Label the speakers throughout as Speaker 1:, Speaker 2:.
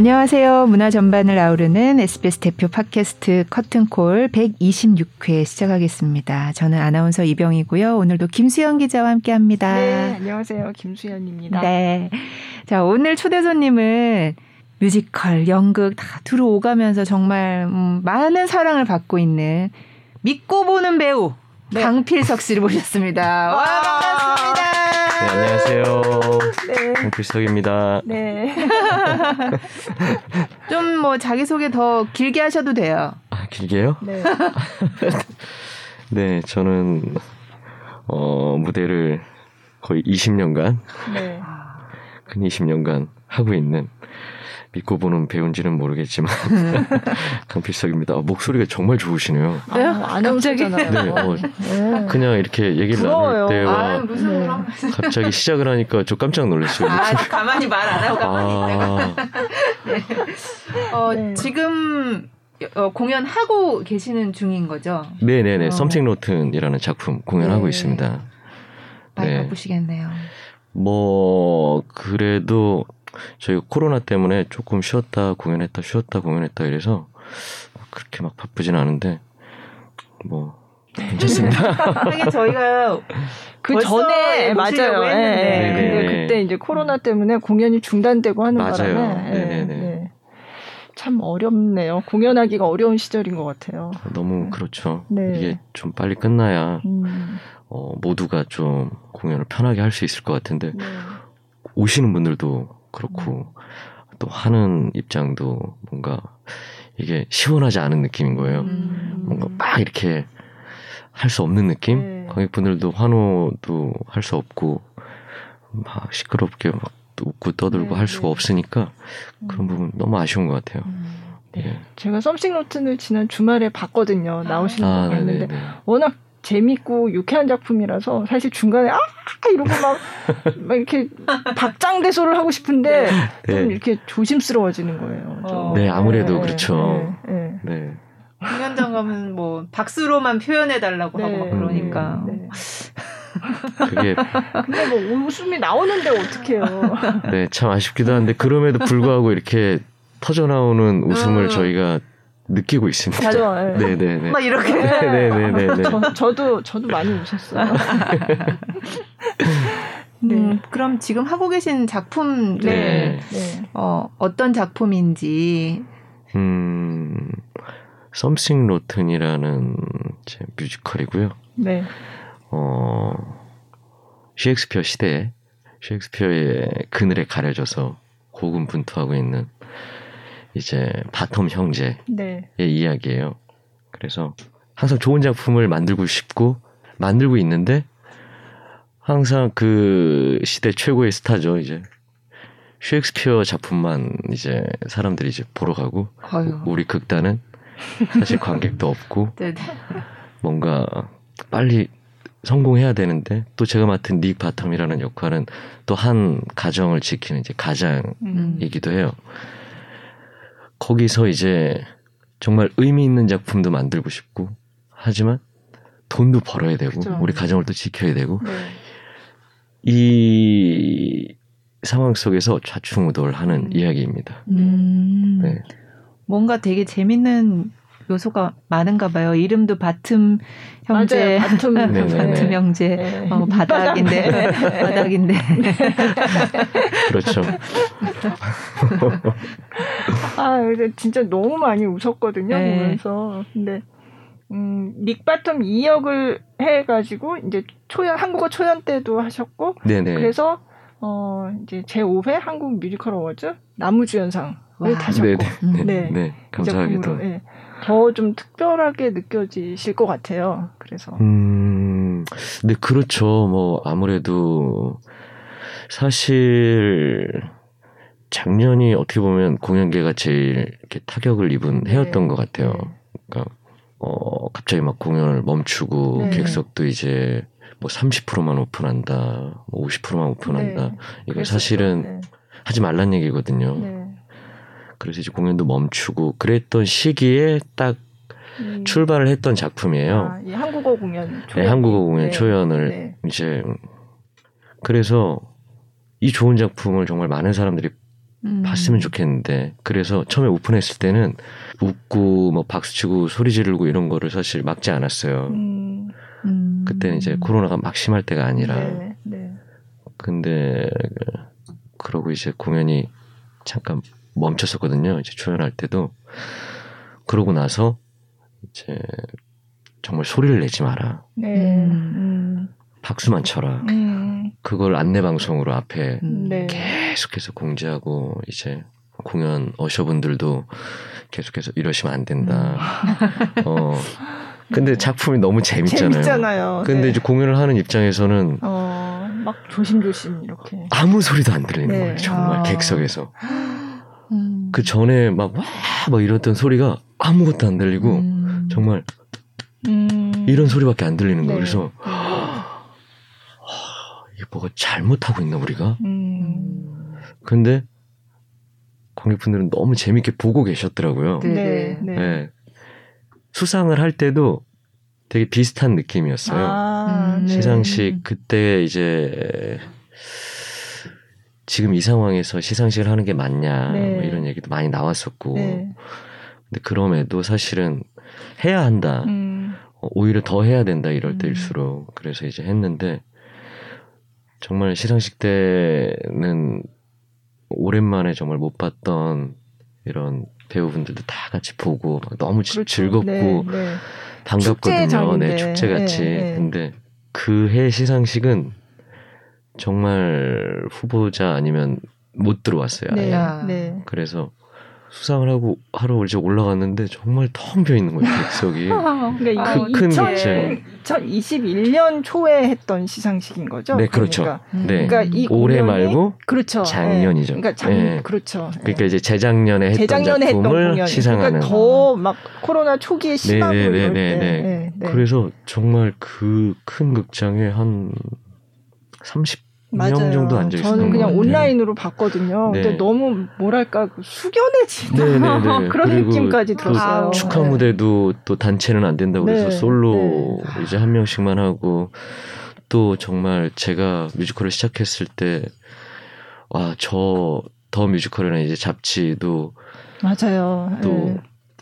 Speaker 1: 안녕하세요. 문화 전반을 아우르는 SBS 대표 팟캐스트 커튼콜 126회 시작하겠습니다. 저는 아나운서 이병이고요. 오늘도 김수현 기자와 함께 합니다.
Speaker 2: 네, 안녕하세요. 김수현입니다.
Speaker 1: 네. 자, 오늘 초대 손님은 뮤지컬, 연극 다 들어오가면서 정말 음, 많은 사랑을 받고 있는 믿고 보는 배우 네. 강필석 씨를 모셨습니다. 와, 반갑습니다.
Speaker 3: 네, 안녕하세요. 네. 강필석입니다.
Speaker 1: 네. 좀 뭐 자기소개 더 길게 하셔도 돼요.
Speaker 3: 아, 길게요? 네. 네, 저는, 어, 무대를 거의 20년간, 네. 근 20년간 하고 있는 믿고 보는 배우인지는 모르겠지만 강필석입니다. 아, 목소리가 정말 좋으시네요.
Speaker 2: 아, 아나운서잖아요. 네, 어,
Speaker 3: 네. 그냥 이렇게 얘기를 부러워요. 나눌 때와 아, 무슨 네. 갑자기 시작을 하니까 저 깜짝 놀랐어요.
Speaker 1: 아, 가만히 말 안 하고 가만히 아. 있다가. 네. 어, 네. 지금 어, 공연하고 계시는 중인 거죠?
Speaker 3: 네네네. 어. 썸씽 로튼이라는 작품 공연하고 네. 있습니다.
Speaker 1: 많이 네. 바쁘시겠네요.
Speaker 3: 뭐 그래도 저희 코로나 때문에 조금 쉬었다 공연했다 쉬었다 공연했다 이래서 그렇게 막 바쁘진 않은데 뭐 괜찮습니다.
Speaker 1: 하긴 저희가
Speaker 2: 그 전에 맞아요. 네. 네. 근데 그때 이제 코로나 때문에 공연이 중단되고 하는 맞아요. 바람에 네. 네. 참 어렵네요. 공연하기가 어려운 시절인 것 같아요.
Speaker 3: 너무 네. 그렇죠. 네. 이게 좀 빨리 끝나야 음. 어, 모두가 좀 공연을 편하게 할 수 있을 것 같은데 네. 오시는 분들도 그렇고 음. 또 하는 입장도 뭔가 이게 시원하지 않은 느낌인 거예요. 음. 뭔가 막 이렇게 할 수 없는 느낌? 네. 관객분들도 환호도 할 수 없고 막 시끄럽게 막 웃고 떠들고 네, 할 수가 네. 없으니까 그런 음. 부분 너무 아쉬운 것 같아요. 음.
Speaker 2: 네. 예. 제가 썸씽 노트를 지난 주말에 봤거든요. 나오시는 아, 거 봤는데 워낙 재밌고 유쾌한 작품이라서 사실 중간에 아 이러고 막, 막 이렇게 박장대소를 하고 싶은데 네. 좀 이렇게 조심스러워지는 거예요.
Speaker 3: 어. 네 아무래도 네. 그렇죠. 네. 네.
Speaker 1: 공연장 가면 뭐 박수로만 표현해 달라고 네. 하고 막 그러니까. 네.
Speaker 2: 그게 근데 뭐 웃음이 나오는데 어떡해요.
Speaker 3: 네, 참 아쉽기도 한데 그럼에도 불구하고 이렇게 터져 나오는 웃음을 음. 저희가 느끼고 있습니다.
Speaker 2: 맞아요.
Speaker 3: 네, 네, 네.
Speaker 1: 막 이렇게.
Speaker 3: 네, 네, 네, 네.
Speaker 2: 저, 도 저도 많이 웃었어요.
Speaker 1: 네. 음, 그럼 지금 하고 계신 작품 네. 네. 어, 어떤 작품인지
Speaker 3: 음. Something Rotten이라는 제 뮤지컬이고요. 네. 어. 셰익스피어 시대에 셰익스피어의 그늘에 가려져서 고군분투하고 있는 이제 바텀 형제의 네. 이야기예요. 그래서 항상 좋은 작품을 만들고 싶고 만들고 있는데 항상 그 시대 최고의 스타죠. 이제 셰익스피어 작품만 이제 사람들이 이제 보러 가고 아유. 우리 극단은 사실 관객도 없고 네, 네. 뭔가 빨리 성공해야 되는데 또 제가 맡은 닉 바텀이라는 역할은 또 한 가정을 지키는 이제 가장이기도 해요. 거기서 이제 정말 의미 있는 작품도 만들고 싶고 하지만 돈도 벌어야 되고 그쵸. 우리 가정을 또 지켜야 되고 네. 이 상황 속에서 좌충우돌하는 음. 이야기입니다. 음.
Speaker 1: 네. 뭔가 되게 재밌는 요소가 많은가 봐요. 이름도 바틈 형제,
Speaker 2: 맞아요.
Speaker 1: 네, 바틈 네. 형제, 네. 어, 바닥인데, 네. 바닥인데.
Speaker 3: 그렇죠.
Speaker 2: 아, 진짜 너무 많이 웃었거든요, 네. 보면서. 근데, 음, 닉 바텀 2역을 해가지고, 이제 초연, 한국어 초연 때도 하셨고, 네네. 그래서, 어, 이제 제 5회 한국 뮤지컬 어워즈 남우주연상을 타셨고, 네네.
Speaker 3: 네, 네, 네. 감사하게도. 네.
Speaker 2: 더 좀 특별하게 느껴지실 것 같아요. 그래서.
Speaker 3: 음, 네, 그렇죠. 뭐, 아무래도, 사실, 작년이 어떻게 보면 공연계가 제일 이렇게 타격을 입은 네. 해였던 것 같아요. 네. 그러니까, 어, 갑자기 막 공연을 멈추고, 네. 객석도 이제 뭐 30%만 오픈한다, 뭐 50%만 오픈한다. 네. 이거 사실은 네. 하지 말란 얘기거든요. 네. 그래서 이제 공연도 멈추고 그랬던 시기에 딱 음. 출발을 했던 작품이에요. 아,
Speaker 2: 이 한국어 공연.
Speaker 3: 초연. 네, 한국어 공연 네. 초연을 네. 이제 그래서 이 좋은 작품을 정말 많은 사람들이 음. 봤으면 좋겠는데 그래서 처음에 오픈했을 때는 웃고 뭐 박수치고 소리 지르고 이런 거를 사실 막지 않았어요. 음. 음. 그때는 이제 코로나가 막 심할 때가 아니라. 네, 네. 근데 그러고 이제 공연이 잠깐 멈췄었거든요. 이제 초연할 때도 그러고 나서 이제 정말 소리를 내지 마라. 네. 음. 박수만 쳐라. 음. 그걸 안내 방송으로 앞에 음. 네. 계속해서 공지하고 이제 공연 어셔분들도 계속해서 이러시면 안 된다. 음. 어. 근데 작품이 너무 재밌잖아요.
Speaker 2: 재밌잖아요.
Speaker 3: 근데 네. 이제 공연을 하는 입장에서는
Speaker 2: 어, 막 조심조심 이렇게
Speaker 3: 아무 소리도 안 들리는 네. 거예요. 정말 아. 객석에서. 음. 그 전에 막와막 이랬던 소리가 아무것도 안 들리고 음. 정말 음. 이런 소리밖에 안 들리는 거예요. 네. 그래서 이게 뭐가 잘못하고 있나 우리가? 음. 근데 관객분들은 너무 재밌게 보고 계셨더라고요. 네, 네. 네. 네. 수상을 할 때도 되게 비슷한 느낌이었어요. 아, 네. 시상식 그때 이제 지금 이 상황에서 시상식을 하는 게 맞냐 네. 뭐 이런 얘기도 많이 나왔었고 네. 근데 그럼에도 사실은 해야 한다. 음. 어, 오히려 더 해야 된다 이럴 음. 때일수록 그래서 이제 했는데 정말 시상식 때는 오랜만에 정말 못 봤던 이런 배우분들도 다 같이 보고 너무 그렇죠. 즐겁고 네, 네. 반갑거든요. 네, 축제 같이. 네, 네. 근데 그 해 시상식은 정말 후보자 아니면 못 들어왔어요. 아예. 네. 그래서 수상을 하고 하러 이제 올라갔는데 정말 텅 비어 있는 거예요 객석이.
Speaker 2: 그러니까 그, 큰 2021년 초에 했던 시상식인 거죠.
Speaker 3: 네, 그렇죠. 그러니까, 네. 그러니까 이 올해 말고
Speaker 2: 그렇죠.
Speaker 3: 작년이죠.
Speaker 2: 네. 그러니까 작, 네. 그렇죠.
Speaker 3: 그러니까 이제 재작년에 했던 재작년에 작품을 했던. 시상하는.
Speaker 2: 그러니까 더 막 코로나 초기에 심하고 네, 네, 네, 네, 네.
Speaker 3: 네. 그래서 정말 그 큰 극장에 한 30. 맞아요. 정도 앉아 있어요.
Speaker 2: 저는 그냥 온라인으로 봤거든요. 네. 근데 너무 뭐랄까 그 숙연해지다 네, 네, 네. 그런 느낌까지 들었어요.
Speaker 3: 축하 무대도 또 단체는 안 된다고 그래서 네. 솔로 네. 이제 한 명씩만 하고 또 정말 제가 뮤지컬을 시작했을 때 와 저 더 뮤지컬이나 이제 잡지도
Speaker 2: 맞아요.
Speaker 3: 또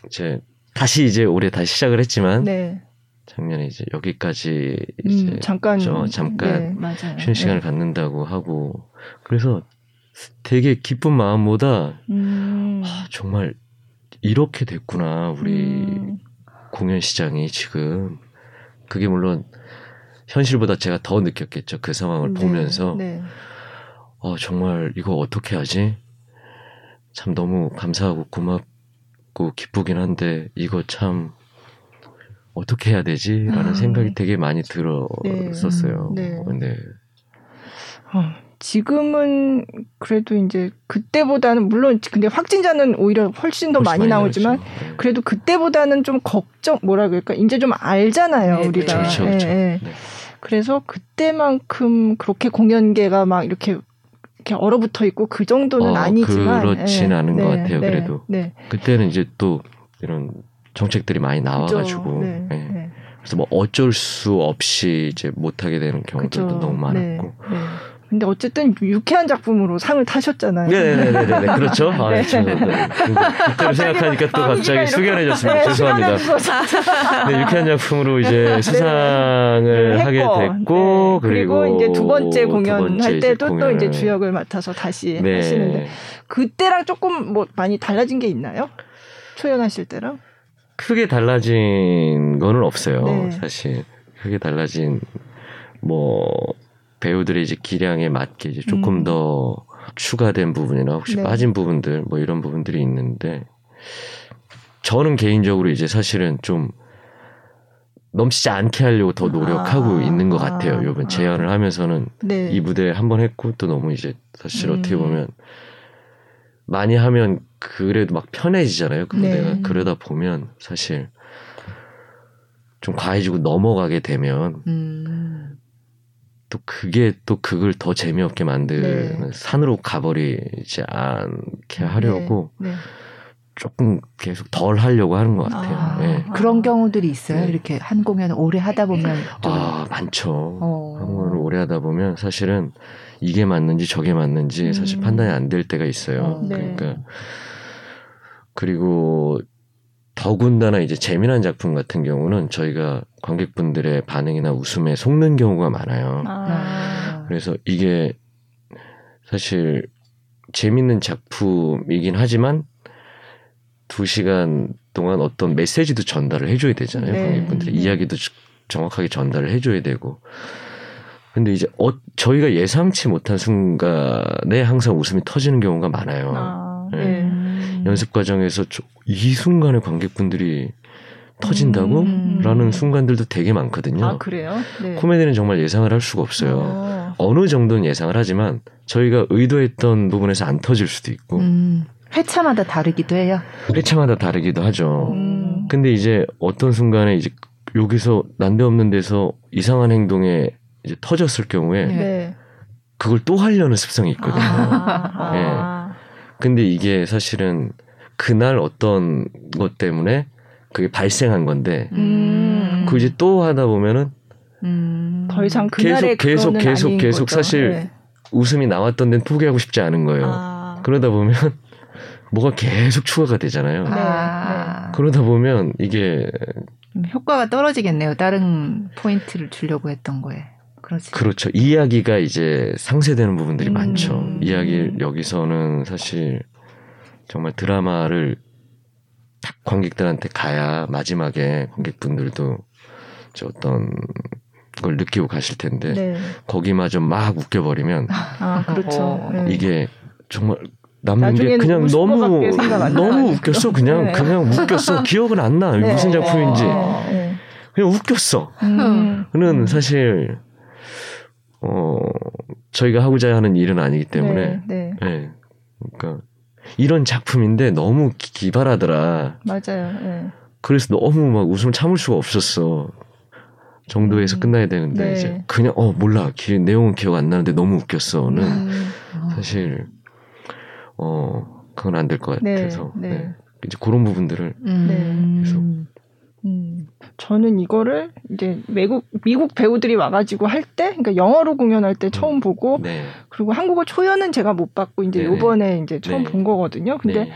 Speaker 3: 이제 다시 이제 올해 다시 시작을 했지만 작년에 이제 여기까지 이제 음, 잠깐 저 잠깐 네, 쉬는 시간을 네. 갖는다고 하고 그래서 되게 기쁜 마음보다 음. 아, 정말 이렇게 됐구나 우리 음. 공연 시장이 지금 그게 물론 현실보다 제가 더 느꼈겠죠 그 상황을 네, 보면서 네. 어, 정말 이거 어떻게 하지 참 너무 감사하고 고맙고 기쁘긴 한데 이거 참 어떻게 해야 되지라는 아, 생각이 되게 많이 들었었어요. 네. 네. 네.
Speaker 2: 어, 지금은 그래도 이제 그때보다는 물론 근데 확진자는 오히려 훨씬 더 많이, 많이 나오지만 네. 그래도 그때보다는 좀 걱정 뭐라 그럴까 이제 좀 알잖아요 네, 우리가. 그렇죠, 그렇죠. 네, 그래서 그때만큼 그렇게 공연계가 막 이렇게 이렇게 얼어붙어 있고 그 정도는 어, 아니지만
Speaker 3: 그렇진 않은 것 같아요. 그래도 그때는 이제 또 이런 정책들이 많이 나와가지고 네, 네. 네. 그래서 뭐 어쩔 수 없이 이제 못하게 되는 경우들도 그쵸. 너무 많았고. 네, 네.
Speaker 2: 근데 어쨌든 유쾌한 작품으로 상을 타셨잖아요.
Speaker 3: 네네네네. 네, 그렇죠. 아, 네. 네. 그때를 생각하니까 또 갑자기 숙연해졌습니다. 네, 죄송합니다. 네, 유쾌한 작품으로 이제 수상을 네, 하게 됐고,
Speaker 2: 네. 그리고, 그리고, 이제 두 번째 공연 할 때도 또 이제 주역을 맡아서 다시 하시는데 그때랑 조금 뭐 많이 달라진 게 있나요? 초연하실 때랑?
Speaker 3: 크게 달라진 거는 없어요. 네. 사실 크게 달라진 뭐 배우들의 이제 기량에 맞게 이제 조금 음. 더 추가된 부분이나 혹시 네. 빠진 부분들 뭐 이런 부분들이 있는데 저는 개인적으로 이제 사실은 좀 넘치지 않게 하려고 더 노력하고 아, 있는 것 같아요. 요번 아, 재연을 하면서는 네. 이 무대 한 번 했고 또 너무 이제 사실 음. 어떻게 보면 많이 하면 그래도 막 편해지잖아요. 그 무대가 네. 그러다 보면 사실 좀 과해지고 넘어가게 되면 음. 또 그게 또 그걸 더 재미없게 만드는 네. 산으로 가버리지 않게 하려고 네. 네. 조금 계속 덜 하려고 하는 것 같아요. 아, 네.
Speaker 1: 그런 경우들이 있어요. 네. 이렇게 한 공연 오래 하다 보면
Speaker 3: 좀. 아 많죠. 어. 한 공연을 오래 하다 보면 사실은 이게 맞는지 저게 맞는지 사실 음. 판단이 안 될 때가 있어요. 어, 네. 그러니까 그리고 더군다나 이제 재미난 작품 같은 경우는 저희가 관객분들의 반응이나 웃음에 속는 경우가 많아요. 아. 그래서 이게 사실 재밌는 작품이긴 하지만 두 시간 동안 어떤 메시지도 전달을 해줘야 되잖아요. 네. 관객분들의 이야기도 정확하게 전달을 해줘야 되고. 근데 이제 어, 저희가 예상치 못한 순간에 항상 웃음이 터지는 경우가 많아요. 아, 네. 네. 연습 과정에서 이 순간에 관객분들이 터진다고? 음. 라는 순간들도 되게 많거든요.
Speaker 2: 아, 그래요?
Speaker 3: 네. 코미디는 정말 예상을 할 수가 없어요. 어. 어느 정도는 예상을 하지만 저희가 의도했던 부분에서 안 터질 수도 있고. 음.
Speaker 1: 회차마다 다르기도 해요.
Speaker 3: 회차마다 다르기도 하죠. 음. 근데 이제 어떤 순간에 이제 여기서 난데없는 데서 이상한 행동에 이제 터졌을 경우에 네. 그걸 또 하려는 습성이 있거든요. 아. 네. 근데 이게 사실은 그날 어떤 것 때문에 그게 발생한 건데 음. 그 이제 또 하다 보면은
Speaker 2: 음. 더 이상 그날의
Speaker 3: 계속 계속 계속 계속 거죠. 사실 네. 웃음이 나왔던 데는 포기하고 싶지 않은 거예요. 아. 그러다 보면 뭐가 계속 추가가 되잖아요. 아. 네. 그러다 보면 이게
Speaker 1: 효과가 떨어지겠네요. 다른 포인트를 주려고 했던 거에.
Speaker 3: 그렇지. 그렇죠. 이야기가 이제 상쇄되는 부분들이 음. 많죠. 이야기 여기서는 사실 정말 드라마를 딱 관객들한테 가야 마지막에 관객분들도 저 어떤 걸 느끼고 가실 텐데 네. 거기마저 막 웃겨버리면 아, 그렇죠. 어, 네. 이게 정말 남는 게 그냥 너무 너무 웃겼어 그냥 네. 그냥 웃겼어 기억은 안 나. 네. 무슨 작품인지 네. 그냥 웃겼어. 음. 그는 사실 어 저희가 하고자 하는 일은 아니기 때문에 네, 네. 네. 그러니까 이런 작품인데 너무 기발하더라.
Speaker 2: 맞아요. 네.
Speaker 3: 그래서 너무 막 웃음을 참을 수가 없었어. 정도에서 음, 끝나야 되는데 네. 이제 그냥 어 몰라 기, 내용은 기억 안 나는데 너무 웃겼어는 음, 사실 어 그건 안 될 것 같아서 네, 네. 이제 그런 부분들을 음. 계속
Speaker 2: 음, 저는 이거를 이제 외국 미국 배우들이 와가지고 할 때, 그러니까 영어로 공연할 때 처음 음. 보고, 네. 그리고 한국어 초연은 제가 못 봤고 이제 네 요번에 이제 처음 네. 본 거거든요. 근데 네.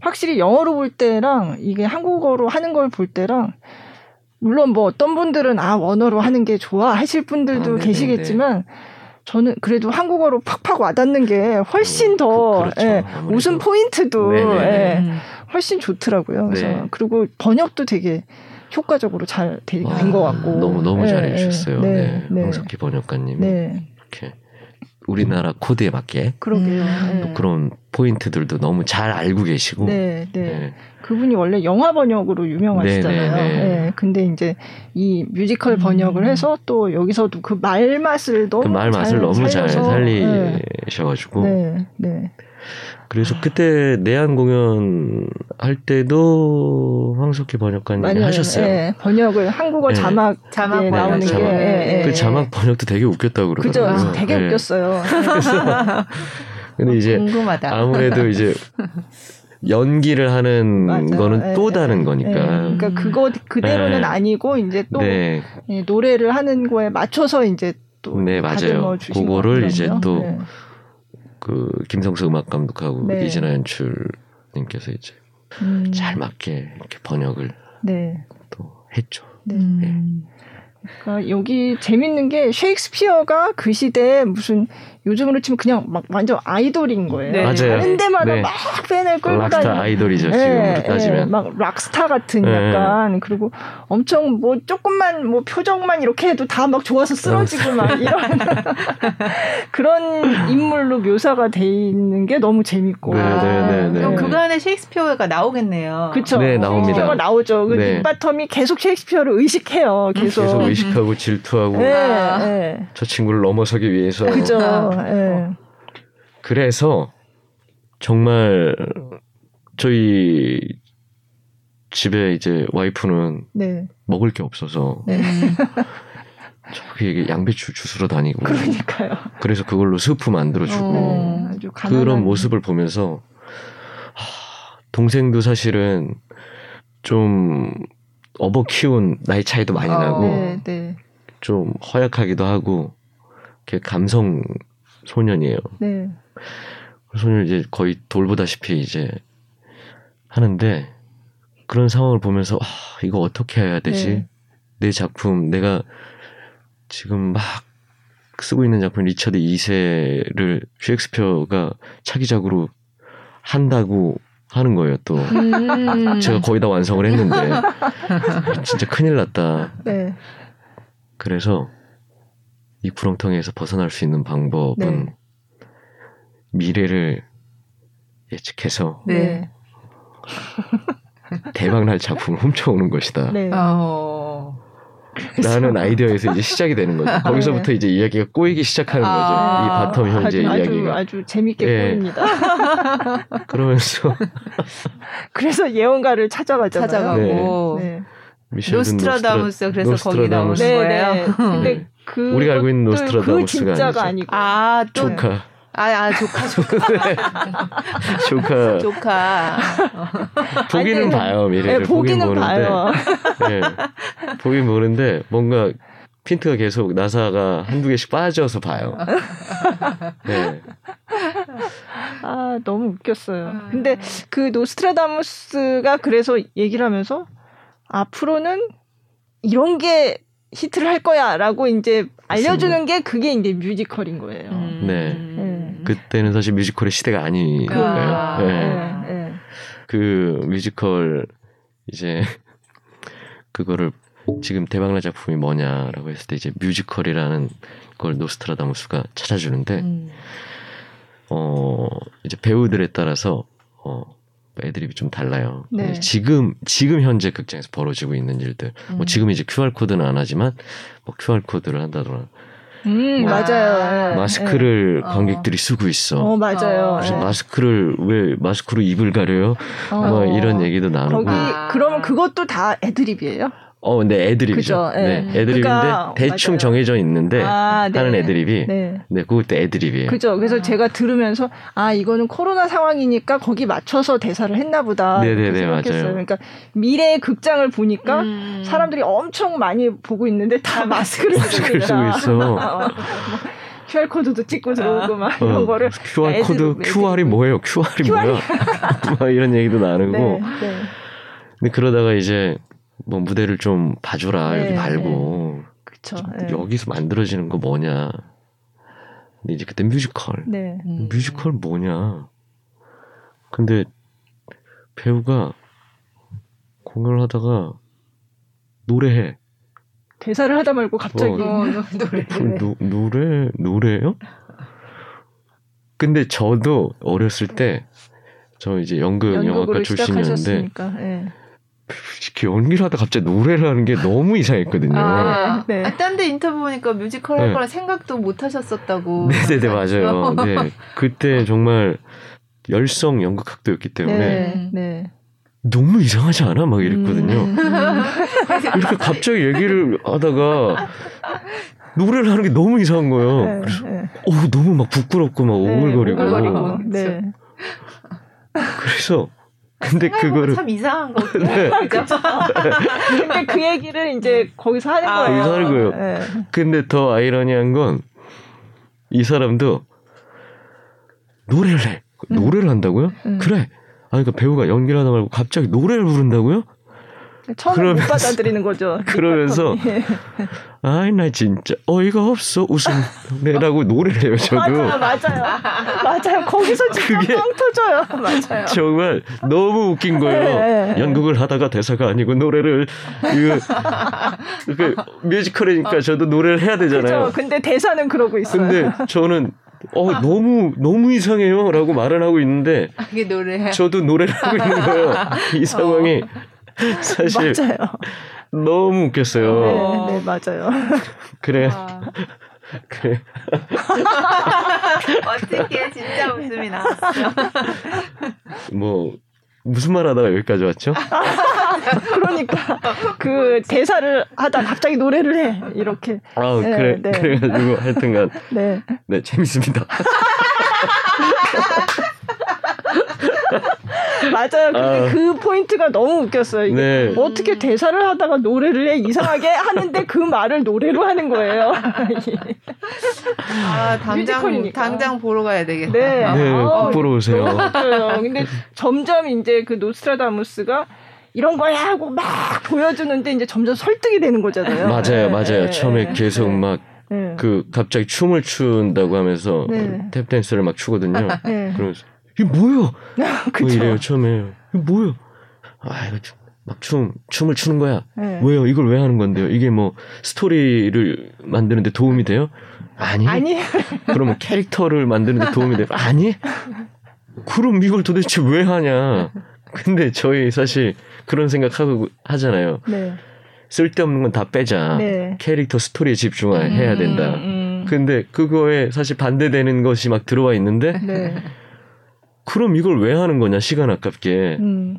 Speaker 2: 확실히 영어로 볼 때랑 이게 한국어로 하는 걸 볼 때랑 물론 뭐 어떤 분들은 아 원어로 하는 게 좋아 하실 분들도 아, 계시겠지만. 저는 그래도 한국어로 팍팍 와닿는 게 훨씬 음, 더 그, 그렇죠. 예, 웃음 포인트도 예, 훨씬 좋더라고요. 그래서 네. 그리고 번역도 되게 효과적으로 잘 된 것 같고
Speaker 3: 너무 너무 네, 잘해 주셨어요. 네, 네, 네. 황석기 번역가님이 네. 이렇게 우리나라 코드에 맞게
Speaker 2: 그러게요.
Speaker 3: 음, 또 그런 포인트들도 너무 잘 알고 계시고
Speaker 2: 네, 네. 네. 그분이 원래 영화 번역으로 유명하시잖아요. 네, 네, 네. 근데 이제 이 뮤지컬 번역을 음. 해서 또 여기서도 그 말 맛을 너무
Speaker 3: 그 말 맛을 너무 잘 살리셔가지고 네, 네. 그래서 그때 내한 공연 할 때도 황석희 번역가님이 하셨어요. 네,
Speaker 2: 번역을 한국어 자막 네. 자막 네, 나오는 게 자막, 네,
Speaker 3: 그 자막 번역도 되게 웃겼다고 그러더라고요.
Speaker 2: 그죠, 되게 웃겼어요.
Speaker 3: 근데 어, 이제 궁금하다. 아무래도 이제 연기를 하는 맞아요. 거는 네, 또 다른 거니까. 네.
Speaker 2: 그러니까 그거 그대로는 네. 아니고 이제 또 네. 노래를 하는 거에 맞춰서 이제 또
Speaker 3: 네, 맞아요. 그거를 이제 또 그 김성수 음악 감독하고 네. 이진아 연출님께서 이제 음. 잘 맞게 이렇게 번역을 네. 또 했죠. 네. 네.
Speaker 2: 그러니까 여기 재밌는 게 셰익스피어가 그 시대에 무슨 요즘으로 치면 그냥 막 완전 아이돌인 거예요. 네.
Speaker 3: 맞아요.
Speaker 2: 하는 데마다 네. 막 팬을 끌고
Speaker 3: 락스타 다니는. 아이돌이죠 네, 지금으로 네. 따지면. 네.
Speaker 2: 막 락스타 같은 네. 약간 그리고 엄청 뭐 조금만 뭐 표정만 이렇게 해도 다 막 좋아서 쓰러지고 막 이런 그런 인물로 묘사가 돼 있는 게 너무 재밌고.
Speaker 1: 네, 아, 그럼 그간에 셰익스피어가 나오겠네요.
Speaker 2: 그렇죠.
Speaker 3: 네, 나옵니다. 셰익스피어가
Speaker 2: 나오죠. 그 닉바텀이 계속 셰익스피어를 의식해요. 계속.
Speaker 3: 계속 의식하고 질투하고. 저 친구를 넘어서기 위해서.
Speaker 2: 그죠. 네.
Speaker 3: 그래서 정말 저희 집에 이제 와이프는 네. 먹을 게 없어서 네. 저기 양배추 주스러 다니고
Speaker 2: 그러니까요.
Speaker 3: 그래서 그걸로 스프 만들어주고 어, 그런 모습을 보면서 하, 동생도 사실은 좀 업어 키운 나이 차이도 많이 어, 나고 네, 네. 좀 허약하기도 하고 이렇게 감성 소년이에요. 네. 그 소년 이제 거의 돌보다시피 이제 하는데 그런 상황을 보면서 아, 이거 어떻게 해야 되지? 네. 내 작품 내가 지금 막 쓰고 있는 작품 리처드 2세를 셰익스피어가 차기작으로 한다고 하는 거예요 또 음. 제가 거의 다 완성을 했는데 진짜 큰일 났다 네. 그래서 이 구렁텅이에서 벗어날 수 있는 방법은 네. 미래를 예측해서 네. 대박 날 작품을 훔쳐오는 것이다. 네. 어... 라는 아이디어에서 이제 시작이 되는 거죠. 거기서부터 네. 이제 이야기가 꼬이기 시작하는 아~ 거죠. 이 바텀 형제
Speaker 2: 아주,
Speaker 3: 이야기가
Speaker 2: 아주, 아주 재밌게 예. 보입니다.
Speaker 3: 그러면서
Speaker 2: 그래서 예언가를 찾아가잖아요.
Speaker 1: 찾아가고 네. 네. 노스트라다무스 그래서 노스트라, 거기 나오는 네, 거예요. 네.
Speaker 2: 근데 그
Speaker 3: 우리가 알고 있는 노스트라다무스가 그
Speaker 2: 아니고
Speaker 1: 아,
Speaker 3: 또 조카.
Speaker 1: 아, 아 조카 조카
Speaker 3: 조카
Speaker 1: 조카
Speaker 3: 보기는 아니, 봐요 미래를
Speaker 2: 네, 보기는 보는데 봐요. 네,
Speaker 3: 보긴 보는데 뭔가 핀트가 계속 나사가 한두 개씩 빠져서 봐요. 네.
Speaker 2: 아 너무 웃겼어요. 근데 그 노스트라다무스가 그래서 얘기를 하면서 앞으로는 이런 게 히트를 할 거야라고 이제 알려주는 게 그게 이제 뮤지컬인 거예요. 음.
Speaker 3: 네. 네. 그때는 사실 뮤지컬의 시대가 아니니까요. 아, 네. 네. 네. 그 뮤지컬 이제 그거를 지금 대박날 작품이 뭐냐라고 했을 때 이제 뮤지컬이라는 걸 노스트라다무스가 찾아주는데 음. 어 이제 배우들에 따라서 어 애드립이 좀 달라요. 네. 지금 지금 현재 극장에서 벌어지고 있는 일들. 뭐 음. 뭐 지금 이제 QR 코드는 안 하지만 뭐 QR 코드를 한다더라.
Speaker 2: 음, 뭐 맞아요.
Speaker 3: 네. 마스크를 네. 관객들이 쓰고 있어.
Speaker 2: 어, 맞아요.
Speaker 3: 그래서 네. 마스크를 왜 마스크로 입을 가려요? 어. 뭐 이런 얘기도 나누고.
Speaker 2: 거기 그러면 그것도 다 애드립이에요?
Speaker 3: 어, 네, 애드립이죠. 네. 네, 애드립인데 그러니까, 대충 맞아요. 정해져 있는데 아, 네. 하는 애드립이 네, 네 그것도 애드립이에요.
Speaker 2: 그죠. 그래서 아. 제가 들으면서 아 이거는 코로나 상황이니까 거기 맞춰서 대사를 했나보다. 네네네 네, 네, 맞아요. 그러니까 미래의 극장을 보니까 음. 사람들이 엄청 많이 보고 있는데 다 마스크를 쓰고
Speaker 3: 있어.
Speaker 2: QR 코드도 찍고 들어오고 막 어, 이런 거를
Speaker 3: QR 코드 QR이 뭐예요? QR이, QR이 뭐야? 막 이런 얘기도 나누고. 네, 네. 근데 그러다가 이제 뭐 무대를 좀 봐줘라 네, 여기 말고
Speaker 2: 그쵸,
Speaker 3: 네. 여기서 만들어지는 거 뭐냐 근데 이제 그때 뮤지컬 네. 음. 뮤지컬 뭐냐 근데 배우가 공연을 하다가 노래해
Speaker 2: 대사를 하다 말고 갑자기 어,
Speaker 3: 노래 노, 노래 노래요? 근데 저도 어렸을 때 저 이제 연극 영화과 출신이었는데 네. 연기를 하다 갑자기 노래를 하는 게 너무 이상했거든요. 아,
Speaker 1: 네. 아, 딴데 인터뷰 보니까 뮤지컬 할 네. 거라 생각도 못 하셨었다고.
Speaker 3: 네네네, 맞아요. 네. 그때 정말 열성 연극학도였기 때문에. 네, 네. 너무 이상하지 않아? 막 이랬거든요. 음. 이렇게 갑자기 얘기를 하다가 노래를 하는 게 너무 이상한 거예요. 네, 그래서 네. 오, 너무 막 부끄럽고 막 네, 오글거리고. 오글거리고. 네. 그래서 근데 그거를
Speaker 1: 참 이상한 거죠. 네.
Speaker 2: 근데 그 얘기를 이제 거기서 하는 아, 거예요.
Speaker 3: 거기서 하는 거예요. 네. 근데 더 아이러니한 건 이 사람도 노래를 해. 노래를 한다고요? 음. 그래. 아, 그러니까 배우가 연기를 하다 말고 갑자기 노래를 부른다고요?
Speaker 2: 처음 못 받아들이는 거죠.
Speaker 3: 그러면서 아이 나 진짜 어이가 없어 웃음내라고 노래를 해요 저도.
Speaker 2: 맞아요, 맞아요, 맞아요. 거기서 진짜 그게 빵 터져요. 맞아요.
Speaker 3: 정말 너무 웃긴 거예요. 네, 네. 연극을 하다가 대사가 아니고 노래를 그, 그 뮤지컬이니까 저도 노래를 해야 되잖아요.
Speaker 2: 그쵸, 근데 대사는 그러고 있어요.
Speaker 3: 근데 저는 어 너무 너무 이상해요라고 말을 하고 있는데
Speaker 1: 아, 노래
Speaker 3: 저도 노래를 하고 있는 거예요. 이 상황이. 어. 사실 맞아요. 너무 웃겼어요.
Speaker 2: 네, 네 맞아요.
Speaker 3: 그래. 그래.
Speaker 1: 어떻게 진짜 웃음이 나왔어.
Speaker 3: 뭐 무슨 말 하다가 여기까지 왔죠?
Speaker 2: 그러니까 그 대사를 하다 갑자기 노래를 해 이렇게.
Speaker 3: 아 네, 그래 네. 그래가지고 하여튼간 네, 네 재밌습니다.
Speaker 2: 맞아요. 근데 아. 그 포인트가 너무 웃겼어요. 네. 어떻게 대사를 하다가 노래를 해 이상하게 하는데 그 말을 노래로 하는 거예요.
Speaker 1: 아 당장 뮤지컬이니까. 당장 보러 가야 되겠다.
Speaker 3: 네, 네 아, 보러 오세요.
Speaker 2: 근데 점점 이제 그 노스트라다무스가 이런 거야 하고 막 보여주는데 이제 점점 설득이 되는 거잖아요.
Speaker 3: 맞아요, 맞아요. 네. 처음에 계속 네. 막그 네. 갑자기 춤을 춘다고 하면서 네. 탭 댄스를 막 추거든요. 네. 그러면서 이게 뭐야? 뭐 이래요 처음에 이게 뭐야? 아 이거 막 춤, 춤을 추는 거야. 네. 왜요? 이걸 왜 하는 건데요? 이게 뭐 스토리를 만드는데 도움이 돼요? 아니.
Speaker 2: 아니.
Speaker 3: 그러면 캐릭터를 만드는데 도움이 돼요? 아니. 그럼 이걸 도대체 왜 하냐? 근데 저희 사실 그런 생각하고 하잖아요. 네. 쓸데없는 건 다 빼자. 네. 캐릭터 스토리에 집중해야 음, 된다. 음, 음. 근데 그거에 사실 반대되는 것이 막 들어와 있는데 네. 그럼 이걸 왜 하는 거냐 시간 아깝게. 음.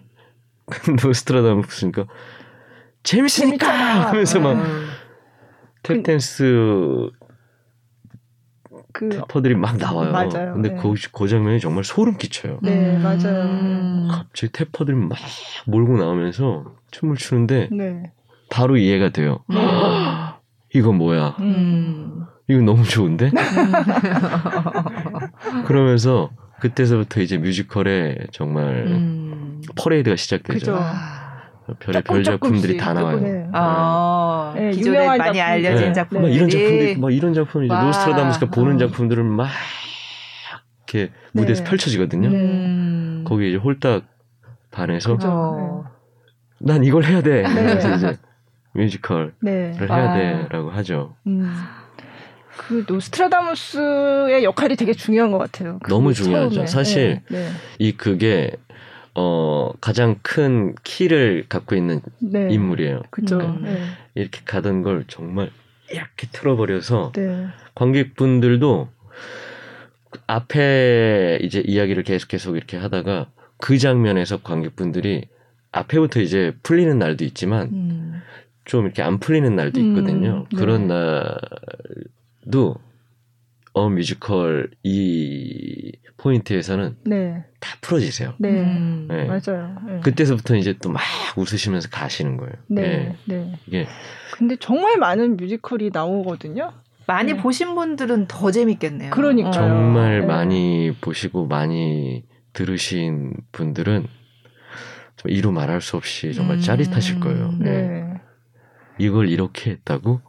Speaker 3: 노스트라다무스니까 재밌으니까. 하면서 막 음. 탭댄스 그 탭퍼들이 막 나와요. 맞아요. 근데 네. 그, 그 장면이 정말 소름 끼쳐요.
Speaker 2: 네, 음. 맞아요.
Speaker 3: 갑자기 탭퍼들이 막 몰고 나오면서 춤을 추는데 네. 바로 이해가 돼요. 네. 이건 뭐야? 음. 이거 너무 좋은데? 그러면서 그때서부터 이제 뮤지컬에 정말 음. 퍼레이드가 시작되죠. 그죠. 별의 별 작품들이 다 나와요. 네. 아,
Speaker 1: 네, 기존에 많이 작품. 알려진 네. 작품들이
Speaker 3: 막 이런 작품들, 막 이런 작품 이제 노스트라다무스가 보는 어. 작품들을 막 이렇게 무대에서 네. 펼쳐지거든요. 음. 거기 이제 홀딱 반해서 그죠. 난 이걸 해야 돼. 네. 이제 뮤지컬을 네. 해야 아. 돼라고 하죠. 음.
Speaker 2: 그 노스트라다무스의 역할이 되게 중요한 것 같아요.
Speaker 3: 너무 중요하죠. 처음에. 사실 네. 이 그게 어, 가장 큰 키를 갖고 있는 네. 인물이에요.
Speaker 2: 그죠. 그러니까 네.
Speaker 3: 이렇게 가던 걸 정말 이렇게 틀어버려서 네. 관객분들도 앞에 이제 이야기를 계속 계속 이렇게 하다가 그 장면에서 관객분들이 앞에부터 이제 풀리는 날도 있지만 음. 좀 이렇게 안 풀리는 날도 있거든요. 음, 네. 그런 날 도 어 뮤지컬 이 포인트에서는 네. 다 풀어지세요.
Speaker 2: 네, 음. 네. 맞아요. 네.
Speaker 3: 그때서부터 이제 또 막 웃으시면서 가시는 거예요. 네, 네,
Speaker 2: 네. 이게 근데 정말 많은 뮤지컬이 나오거든요.
Speaker 1: 많이 네. 보신 분들은 더 재밌겠네요.
Speaker 2: 그러니까
Speaker 3: 정말 네. 많이 보시고 많이 들으신 분들은 좀 이루 말할 수 없이 정말 음. 짜릿하실 거예요. 네. 이걸 이렇게 했다고?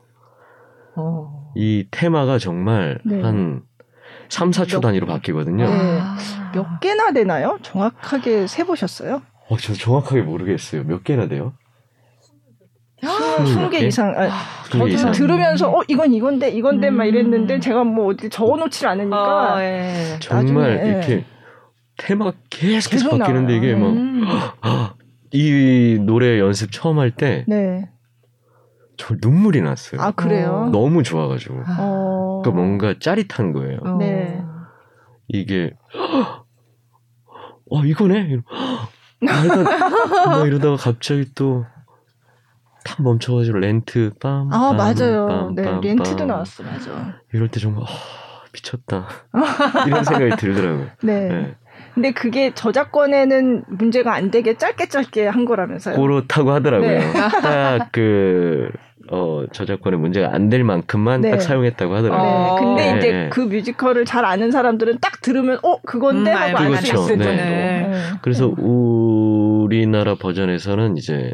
Speaker 3: 어. 이 테마가 정말 한 3, 4초 몇, 단위로 바뀌거든요. 네.
Speaker 2: 몇 개나 되나요? 정확하게 세 보셨어요?
Speaker 3: 어, 저 정확하게 모르겠어요. 몇 개나 돼요?
Speaker 2: 20개 이상. 아, 저도 이상. 들으면서 어 이건 이건데 이건데 음. 막 이랬는데 제가 뭐 어디 적어놓지 않으니까 어, 예.
Speaker 3: 정말 나중에, 이렇게 예. 테마가 계속 계속, 바뀌는데 이게 막이 음. 노래 연습 처음 할 때. 네. 저 눈물이 났어요.
Speaker 2: 아 그래요?
Speaker 3: 너무 좋아가지고. 어... 그러니까 뭔가 짜릿한 거예요. 어... 네. 이게 어 이거네. 이러다, 이러다가 갑자기 또탁 멈춰가지고 렌트 빰.
Speaker 2: 아 빰, 맞아요. 빰, 네 빰, 렌트도 나왔어 맞아.
Speaker 3: 이럴 때 정말 아, 미쳤다 이런 생각이 들더라고요.
Speaker 2: 네. 네. 근데 그게 저작권에는 문제가 안 되게 짧게 짧게 한 거라면서요.
Speaker 3: 그렇다고 하더라고요. 네. 딱그 어, 저작권에 문제가 안 될 만큼만 네. 딱 사용했다고 하더라고요. 네.
Speaker 2: 근데 네. 이제 그 뮤지컬을 잘 아는 사람들은 딱 들으면 어 그건데 음, 하고 알수 있을 정도. 네.
Speaker 3: 그래서 우리나라 버전에서는 이제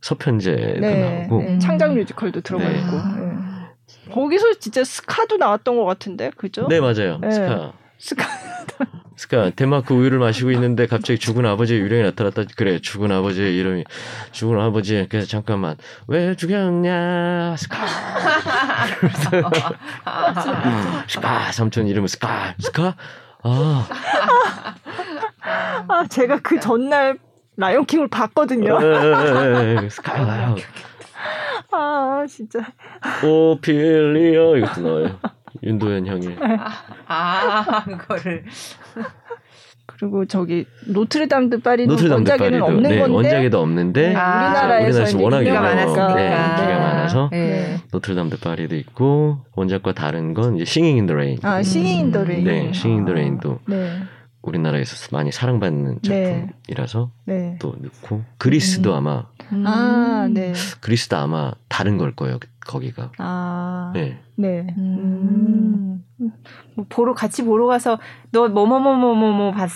Speaker 3: 서편제도 네. 나오고
Speaker 2: 네. 창작 뮤지컬도 들어가 네. 있고 거기서 진짜 스카도 나왔던 것 같은데 그죠?
Speaker 3: 네 맞아요. 스카. 스카. 그러니까 덴마크 우유를 마시고 있는데 갑자기 죽은 아버지의 유령이 나타났다. 그래, 죽은 아버지의 이름이 죽은 아버지. 그래서 잠깐만 왜 죽였냐? 스카. 스카 삼촌 이름은 스카. 스카. 아.
Speaker 2: 아 제가 그 전날 라이온킹을 봤거든요. 스카. 아 진짜.
Speaker 3: 오필리어 이것도 나와요. 윤도현 형이.
Speaker 1: 아, 그거를.
Speaker 2: 그리고 저기 Notre-Dame de Paris도 원작에는 없는 네, 건데
Speaker 3: 원작에도 없는데 네,
Speaker 2: 아, 우리나라에서
Speaker 3: 워낙
Speaker 1: 인기가 많았으니까
Speaker 3: 네, 인기가 많아서 네. Notre-Dame de Paris도 있고 원작과 다른 건 이제 Singin' in the Rain.
Speaker 2: 아, Singin' in the Rain.
Speaker 3: 네, Singin' in the Rain도. 네. 우리나라에서 많이 사랑받는 네. 작품이라서 네. 또 넣고 Grease도 음. 아마 음. 아, 네. 그리스도 아마 다른 걸 거예요. 거기가. 아.
Speaker 1: 네. 네. 음. 뭐 보러 같이 보러 가서 너 뭐뭐뭐뭐 뭐뭐 봤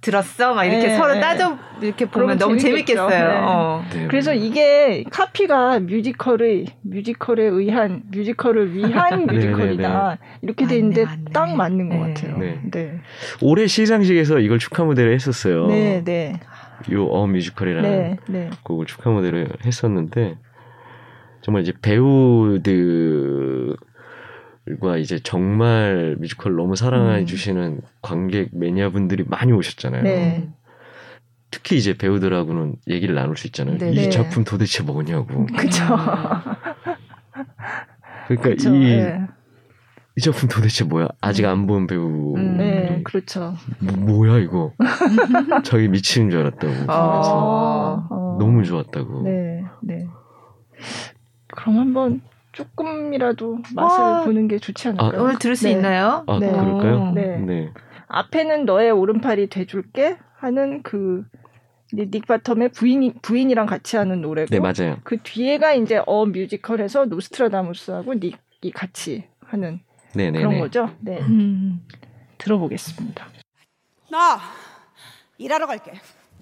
Speaker 1: 들었어? 막 이렇게 네, 서로 네. 따져 이렇게 보면 너무 재밌겠어요. 네. 어.
Speaker 2: 네. 그래서 이게 카피가 뮤지컬의 뮤지컬에 의한 뮤지컬을 위한 네, 뮤지컬이다 이렇게 돼 있는데 딱 맞는 것 같아요. 네.
Speaker 3: 올해 시상식에서 이걸 축하 무대를 했었어요. 네, 네. 요어 뮤지컬이라는 곡을 축하 무대를 했었는데 정말 이제 배우들 과 이제 정말 뮤지컬 너무 사랑해 음. 주시는 관객 매니아분들이 많이 오셨잖아요. 네. 특히 이제 배우들하고는 얘기를 나눌 수 있잖아요. 네. 이 네. 작품 도대체 뭐냐고.
Speaker 2: 그렇죠.
Speaker 3: 그러니까 그쵸, 이, 네. 이 작품 도대체 뭐야? 아직 안 본 배우. 음,
Speaker 2: 네, 그렇죠.
Speaker 3: 뭐, 야 이거? 저기 미치는 줄 알았다고. 아, 어. 너무 좋았다고. 네, 네.
Speaker 2: 그럼 한번 조금이라도 맛을 와. 보는 게 좋지 않을까요?
Speaker 1: 아, 오늘 들을 수 네. 있나요?
Speaker 3: 아, 네. 그럴까요? 네. 네.
Speaker 2: 앞에는 너의 오른팔이 돼줄게 하는 그 닉 바텀의 부인 부인이랑 같이 하는 노래고
Speaker 3: 네, 맞아요.
Speaker 2: 그 뒤에가 이제 어 뮤지컬에서 노스트라다무스하고 닉이 같이 하는 네네네. 그런 거죠. 네. 음. 들어보겠습니다.
Speaker 4: 나 일하러 갈게.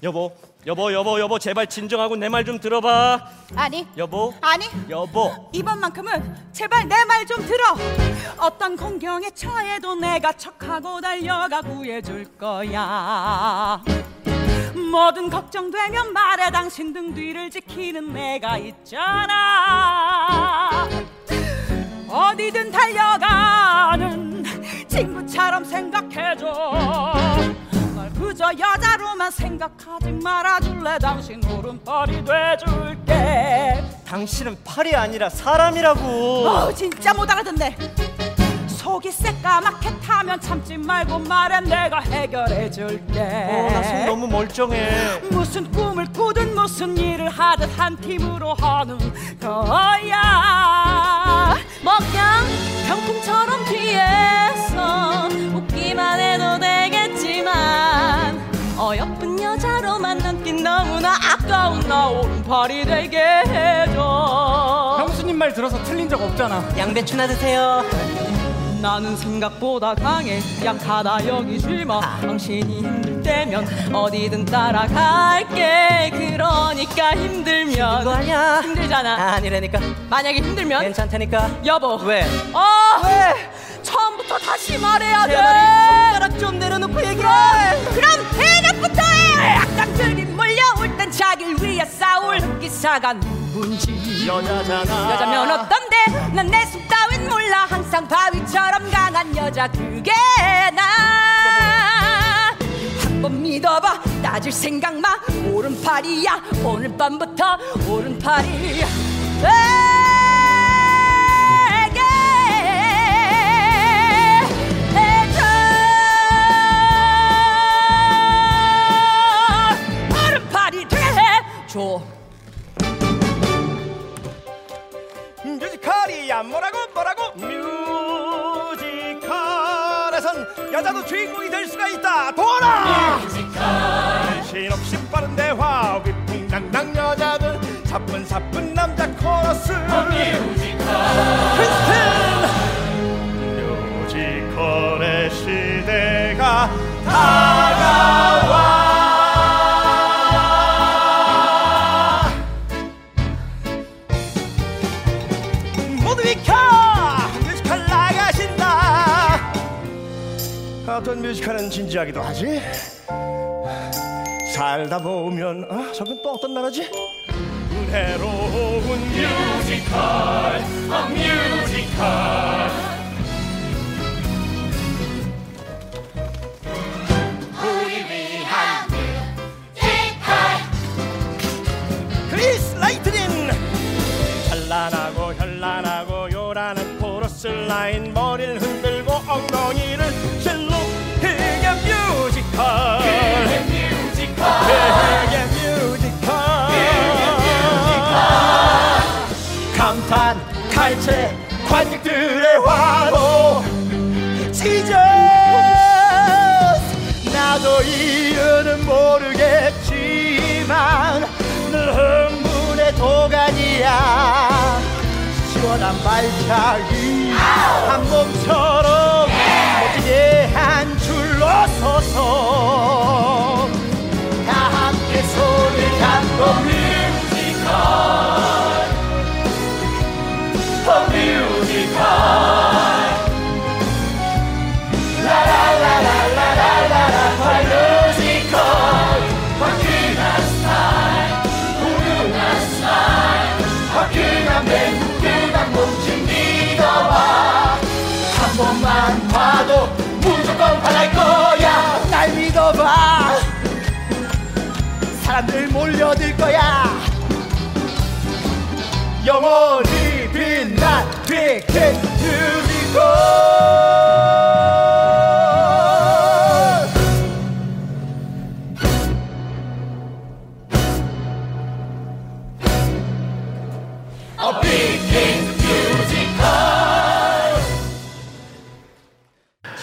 Speaker 5: 여보, 여보, 여보, 여보, 제발 진정하고 내 말 좀 들어봐.
Speaker 4: 아니.
Speaker 5: 여보.
Speaker 4: 아니.
Speaker 5: 여보.
Speaker 4: 이번만큼은 제발 내 말 좀 들어. 어떤 공경에 처해도 내가 척하고 달려가 구해줄 거야. 뭐든 걱정되면 말해 당신 등 뒤를 지키는 내가 있잖아. 어디든 달려가는 친구처럼 생각해줘. 그저 여자로만 생각하지 말아줄래? 당신 오른팔이 돼줄게.
Speaker 5: 당신은 팔이 아니라 사람이라고.
Speaker 4: 어 진짜 못 알아듣네. 속이 새까맣게 타면 참지 말고 말해 내가 해결해 줄게.
Speaker 5: 어나 속 너무 멀쩡해.
Speaker 4: 무슨 꿈을 꾸든 무슨 일을 하든 한 팀으로 하는 거야. 뭐 그냥 병풍처럼 뒤에서 웃기만 해도 되겠지만 어여쁜 여자로만 남긴 너무나 아까운 나 오른팔이 되게 해줘.
Speaker 5: 형수님 말 들어서 틀린 적 없잖아.
Speaker 6: 양배추나 드세요.
Speaker 4: 나는 생각보다 강해. 약하다 여기지 마 당신이 힘들 때면 어디든 따라갈게. 그러니까 힘들면
Speaker 6: 아니야
Speaker 4: 힘들잖아.
Speaker 6: 아니라니까.
Speaker 4: 만약에 힘들면?
Speaker 6: 괜찮다니까.
Speaker 4: 여보.
Speaker 6: 왜?
Speaker 4: 어! 왜? 처음부터 다시 말해야 돼.
Speaker 6: 손가락 좀 내려놓고 얘기해.
Speaker 4: 그럼 대낮부터 해 악당들이 몰려올 땐 자기를 위해 싸울 흑기사가 누군지.
Speaker 5: 여자잖아.
Speaker 4: 여자면 어떤데? 난 내 속 따윈 몰라. 항상 바위처럼 강한 여자 그게 나. 한번 믿어봐. 따질 생각 마. 오른팔이야. 오늘 밤부터 오른팔이 줘.
Speaker 5: 뮤지컬이야 뭐라고 뭐라고? 뮤지컬에선 여자도 주인공이 될 수가 있다. 돌아 뮤지컬 실없이 빠른 대화 위풍당당 여자들 사뿐사뿐 남자 코러스. 뮤지컬 크리스틴! 뮤지컬의 시대가 다 어떤 뮤지컬은 진지하기도 하지? 살다 보면 아 저건 또 어떤 나라지? 해로운 뮤지컬 아 뮤지컬. 우리 위한 뮤지컬. 크리스 라이트닝! 찬란하고 현란하고 요란한 코러스 라인 머리를 흔들고 엉덩이를 뮤지컬 대게 관객들의 화로. 시즌 나도 이유는 모르겠지만 늘 흥분의 도가니야. 시원한 발차기 한 몸처럼 서서 다 함께 손을 잡고 날 믿어봐. 사람들 몰려들 거야. 영원히 빛난 빅힌 뮤지컬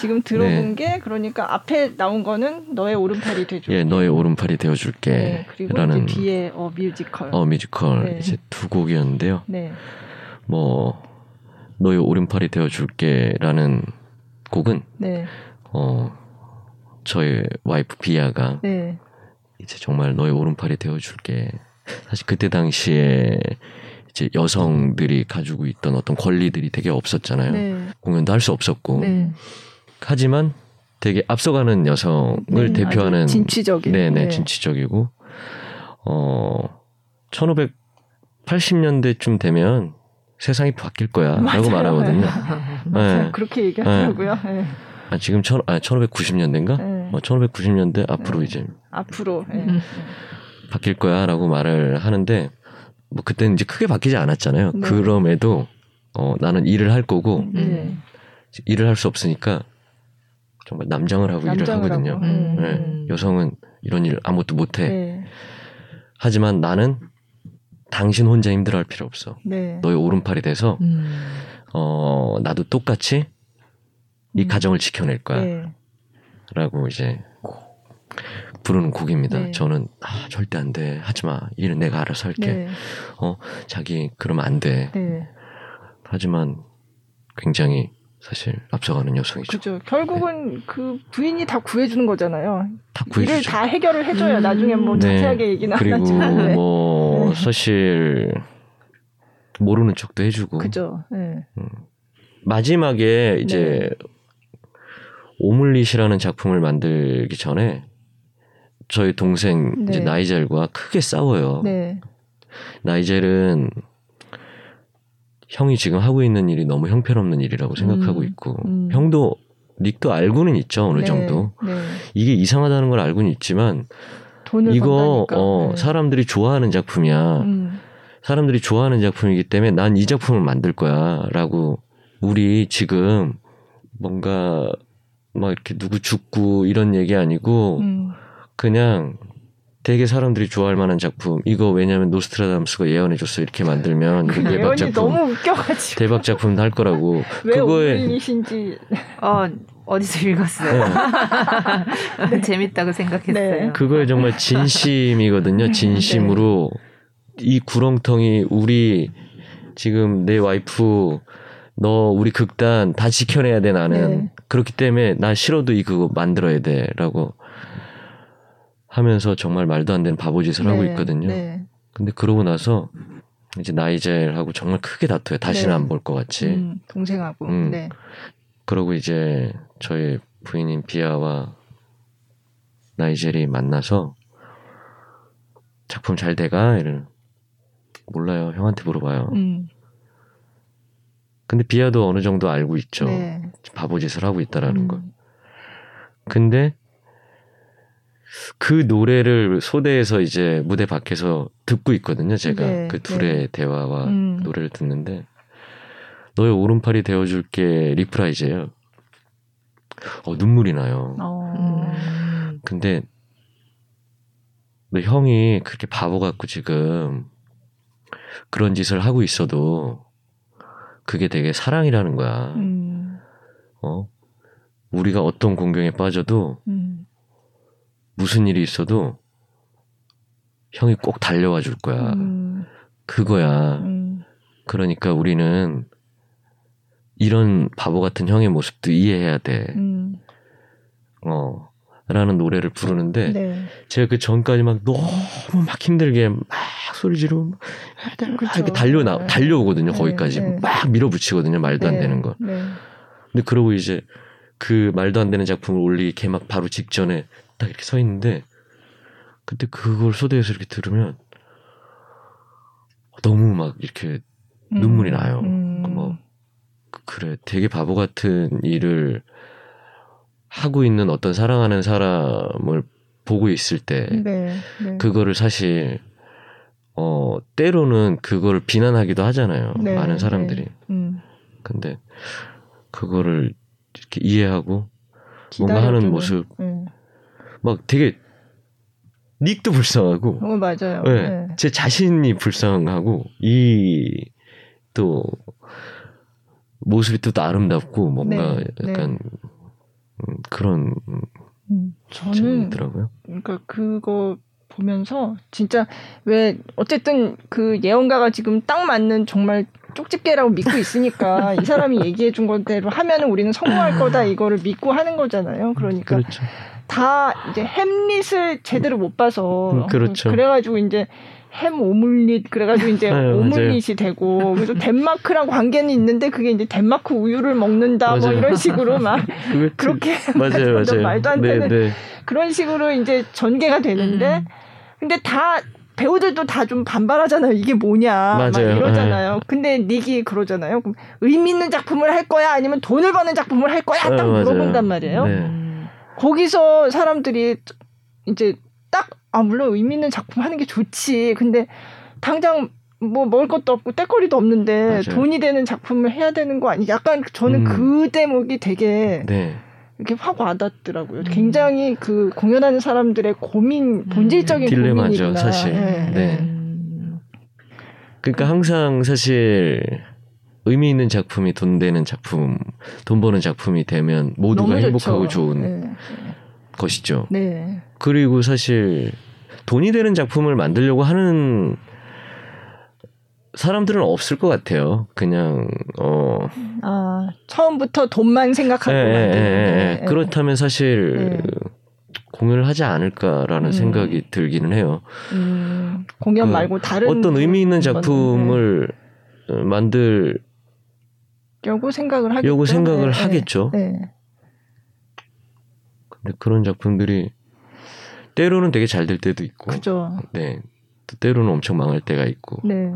Speaker 2: 지금 들어본 네. 게 그러니까 앞에 나온 거는 너의 오른팔이 되줘.
Speaker 3: 예, 너의 오른팔이 되어줄게. 네,
Speaker 2: 그리고 라는 뒤에
Speaker 3: A Musical. A Musical 네. 이제 두 곡이었는데요. 네. 뭐 너의 오른팔이 되어줄게라는 곡은 네. 어 저의 wife 비아가 네. 이제 정말 너의 오른팔이 되어줄게. 사실 그때 당시에 이제 여성들이 가지고 있던 어떤 권리들이 되게 없었잖아요. 네. 공연도 할 수 없었고. 네. 하지만 되게 앞서가는 여성을 네, 대표하는
Speaker 2: 진취적인
Speaker 3: 네네 네. 진취적이고 어 1580년대쯤 되면 세상이 바뀔 거야라고
Speaker 2: 맞아요.
Speaker 3: 말하거든요.
Speaker 2: 맞아요. 네. 그렇게 얘기하더라고요. 네.
Speaker 3: 아, 지금 천, 아, 1590년대인가? 네. 어, 1590년대 앞으로 이제
Speaker 2: 앞으로
Speaker 3: 음. 바뀔 거야라고 말을 하는데 뭐 그때는 이제 크게 바뀌지 않았잖아요. 네. 그럼에도 어, 나는 일을 할 거고 일을 할 수 없으니까 정말 남장을 하고 남장을 일을 하거든요. 하고. 음. 네. 여성은 이런 일 아무것도 못해. 네. 하지만 나는 당신 혼자 힘들어할 필요 없어. 네. 너의 오른팔이 돼서 음. 어 나도 똑같이 이 음. 가정을 지켜낼 거야. 네. 라고 이제 부르는 곡입니다. 네. 저는 아, 절대 안 돼. 하지 마. 일은 내가 알아서 할게. 네. 어 자기 그러면 안 돼. 하지만 굉장히 사실 앞서가는 여성이죠.
Speaker 2: 그죠. 결국은 네. 그 부인이 다 구해주는 거잖아요.
Speaker 3: 다 구해주죠.
Speaker 2: 일을 다 해결을 해줘야 음. 나중에 뭐 네. 자세하게 얘기는
Speaker 3: 그리고 하지만. 네. 뭐 네. 사실 모르는 척도 해주고.
Speaker 2: 그죠. 네. 음.
Speaker 3: 마지막에 이제 네. 오물릿이라는 작품을 만들기 전에 저희 동생 이제 나이젤과 크게 싸워요. 나이젤은 형이 지금 하고 있는 일이 너무 형편없는 일이라고 생각하고 음, 있고 음. 형도 닉도 알고는 있죠 어느 네, 정도 네. 이게 이상하다는 걸 알고는 있지만 이거 어, 네. 사람들이 좋아하는 작품이야 음. 사람들이 좋아하는 작품이기 때문에 난 이 작품을 만들 거야라고 우리 지금 뭔가 막 이렇게 누구 죽고 이런 얘기 아니고 음. 그냥 되게 사람들이 좋아할 만한 작품. 이거 왜냐면 노스트라다무스가 예언해줬어 이렇게 만들면
Speaker 2: 대박 작품. 너무 웃겨가지고
Speaker 3: 대박 작품 할 거라고.
Speaker 2: 왜 그거에 이신지
Speaker 1: 어 어디서 읽었어요. 네. 네. 재밌다고 생각했어요. 네.
Speaker 3: 그거에 정말 진심이거든요. 네. 진심으로 네. 이 구렁텅이 우리 지금 내 와이프 너 우리 극단 다 지켜내야 돼 나는 네. 그렇기 때문에 나 싫어도 이 그거 만들어야 돼라고 하면서 정말 말도 안 되는 바보짓을 네, 하고 있거든요. 네. 근데 그러고 나서 이제 나이젤하고 정말 크게 다퉈요. 다시는 네. 안볼 것 같이. 음,
Speaker 2: 동생하고. 음. 네.
Speaker 3: 그러고 이제 저희 부인인 비아와 나이젤이 만나서 작품 잘 돼가? 이런 몰라요. 형한테 물어봐요. 음. 근데 비아도 어느 정도 알고 있죠. 네. 바보짓을 하고 있다라는 음. 걸. 근데 그 노래를 소대에서 이제 무대 밖에서 듣고 있거든요. 제가 네, 그 둘의 네. 대화와 음. 노래를 듣는데 너의 오른팔이 되어줄게 reprise예요. 어 눈물이 나요. 어. 음. 근데 너 형이 그렇게 바보 같고 지금 그런 짓을 하고 있어도 그게 되게 사랑이라는 거야. 음. 어 우리가 어떤 공경에 빠져도 음. 무슨 일이 있어도 형이 꼭 달려와 줄 거야. 음. 그거야. 음. 그러니까 우리는 이런 바보 같은 형의 모습도 이해해야 돼. 음. 어. 라는 노래를 부르는데 네. 제가 그 전까지 막 너무 막 힘들게 막 소리 지르고 이렇게 달려 나 네. 달려오거든요 네. 거기까지 네. 막 밀어붙이거든요 말도 안 네. 되는 거. 네. 근데 그러고 이제 그 말도 안 되는 작품을 올리기 막 바로 직전에 딱 이렇게 서 있는데 그때 그걸 소대에서 이렇게 들으면 너무 막 이렇게 눈물이 음. 나요. 음. 뭐 그래 되게 바보 같은 일을 하고 있는 어떤 사랑하는 사람을 보고 있을 때 네, 네. 그거를 사실 어 때로는 그거를 비난하기도 하잖아요. 네, 많은 사람들이. 네. 음. 근데 그거를 이렇게 이해하고 뭔가 하는 모습 네. 막 되게 닉도 불쌍하고
Speaker 2: 어 맞아요.
Speaker 3: 네, 네. 제 자신이 불쌍하고 이 또 모습이 또 아름답고 뭔가 약간 음, 그런 음, 저는 더라고요
Speaker 2: 그러니까 그거 보면서 진짜 왜 어쨌든 그 예언가가 지금 딱 맞는 정말 쪽집게라고 믿고 있으니까 이 사람이 얘기해 준 것대로 하면은 우리는 성공할 거다 이거를 믿고 하는 거잖아요. 그러니까 그렇죠. 다 이제 햄릿을 제대로 못 봐서
Speaker 3: 음, 그렇죠.
Speaker 2: 그래가지고 이제 햄 오믈릿 그래가지고 이제 네, 오믈릿이 되고 그래서 덴마크랑 관계는 있는데 그게 이제 덴마크 우유를 먹는다 뭐 맞아요. 뭐 이런 식으로 막 그렇게
Speaker 3: 맞아요, 맞아요.
Speaker 2: 말도 안 네, 되는 네, 네. 그런 식으로 이제 전개가 되는데 음. 근데 다 배우들도 다 좀 반발하잖아요. 이게 뭐냐 맞아요. 막 이러잖아요. 네. 근데 닉이 그러잖아요. 그럼 의미 있는 작품을 할 거야 아니면 돈을 버는 작품을 할 거야 딱 어, 물어본단 말이에요. 네. 거기서 사람들이 이제 딱 아 물론 의미 있는 작품 하는 게 좋지. 근데 당장 뭐 먹을 것도 없고 떼거리도 없는데 맞아요. 돈이 되는 작품을 해야 되는 거 아니? 약간 저는 음. 그 대목이 되게 네. 이렇게 확 와닿더라고요. 음. 굉장히 그 공연하는 사람들의 고민, 본질적인 음. 딜레마죠, 고민이구나.
Speaker 3: 사실. 네. 네. 그러니까 항상 사실 의미 있는 작품이 돈 되는 작품, 돈 버는 작품이 되면 모두가 행복하고. 좋은 네. 것이죠. 네. 그리고 사실 돈이 되는 작품을 만들려고 하는 사람들은 없을 것 같아요. 그냥 어
Speaker 2: 아, 처음부터 돈만 생각하고 예, 예,
Speaker 3: 예, 예. 그렇다면 사실 네. 공연을 하지 않을까라는 음. 생각이 들기는 해요.
Speaker 2: 음, 공연 그 말고 다른
Speaker 3: 어떤 의미 있는 작품을 네. 만들
Speaker 2: 려고 생각을 하겠죠.
Speaker 3: 생각을 네, 하겠죠. 네. 근데 그런 작품들이 때로는 되게 잘 될 때도 있고,
Speaker 2: 그죠.
Speaker 3: 네, 또 때로는 엄청 망할 때가 있고. 네.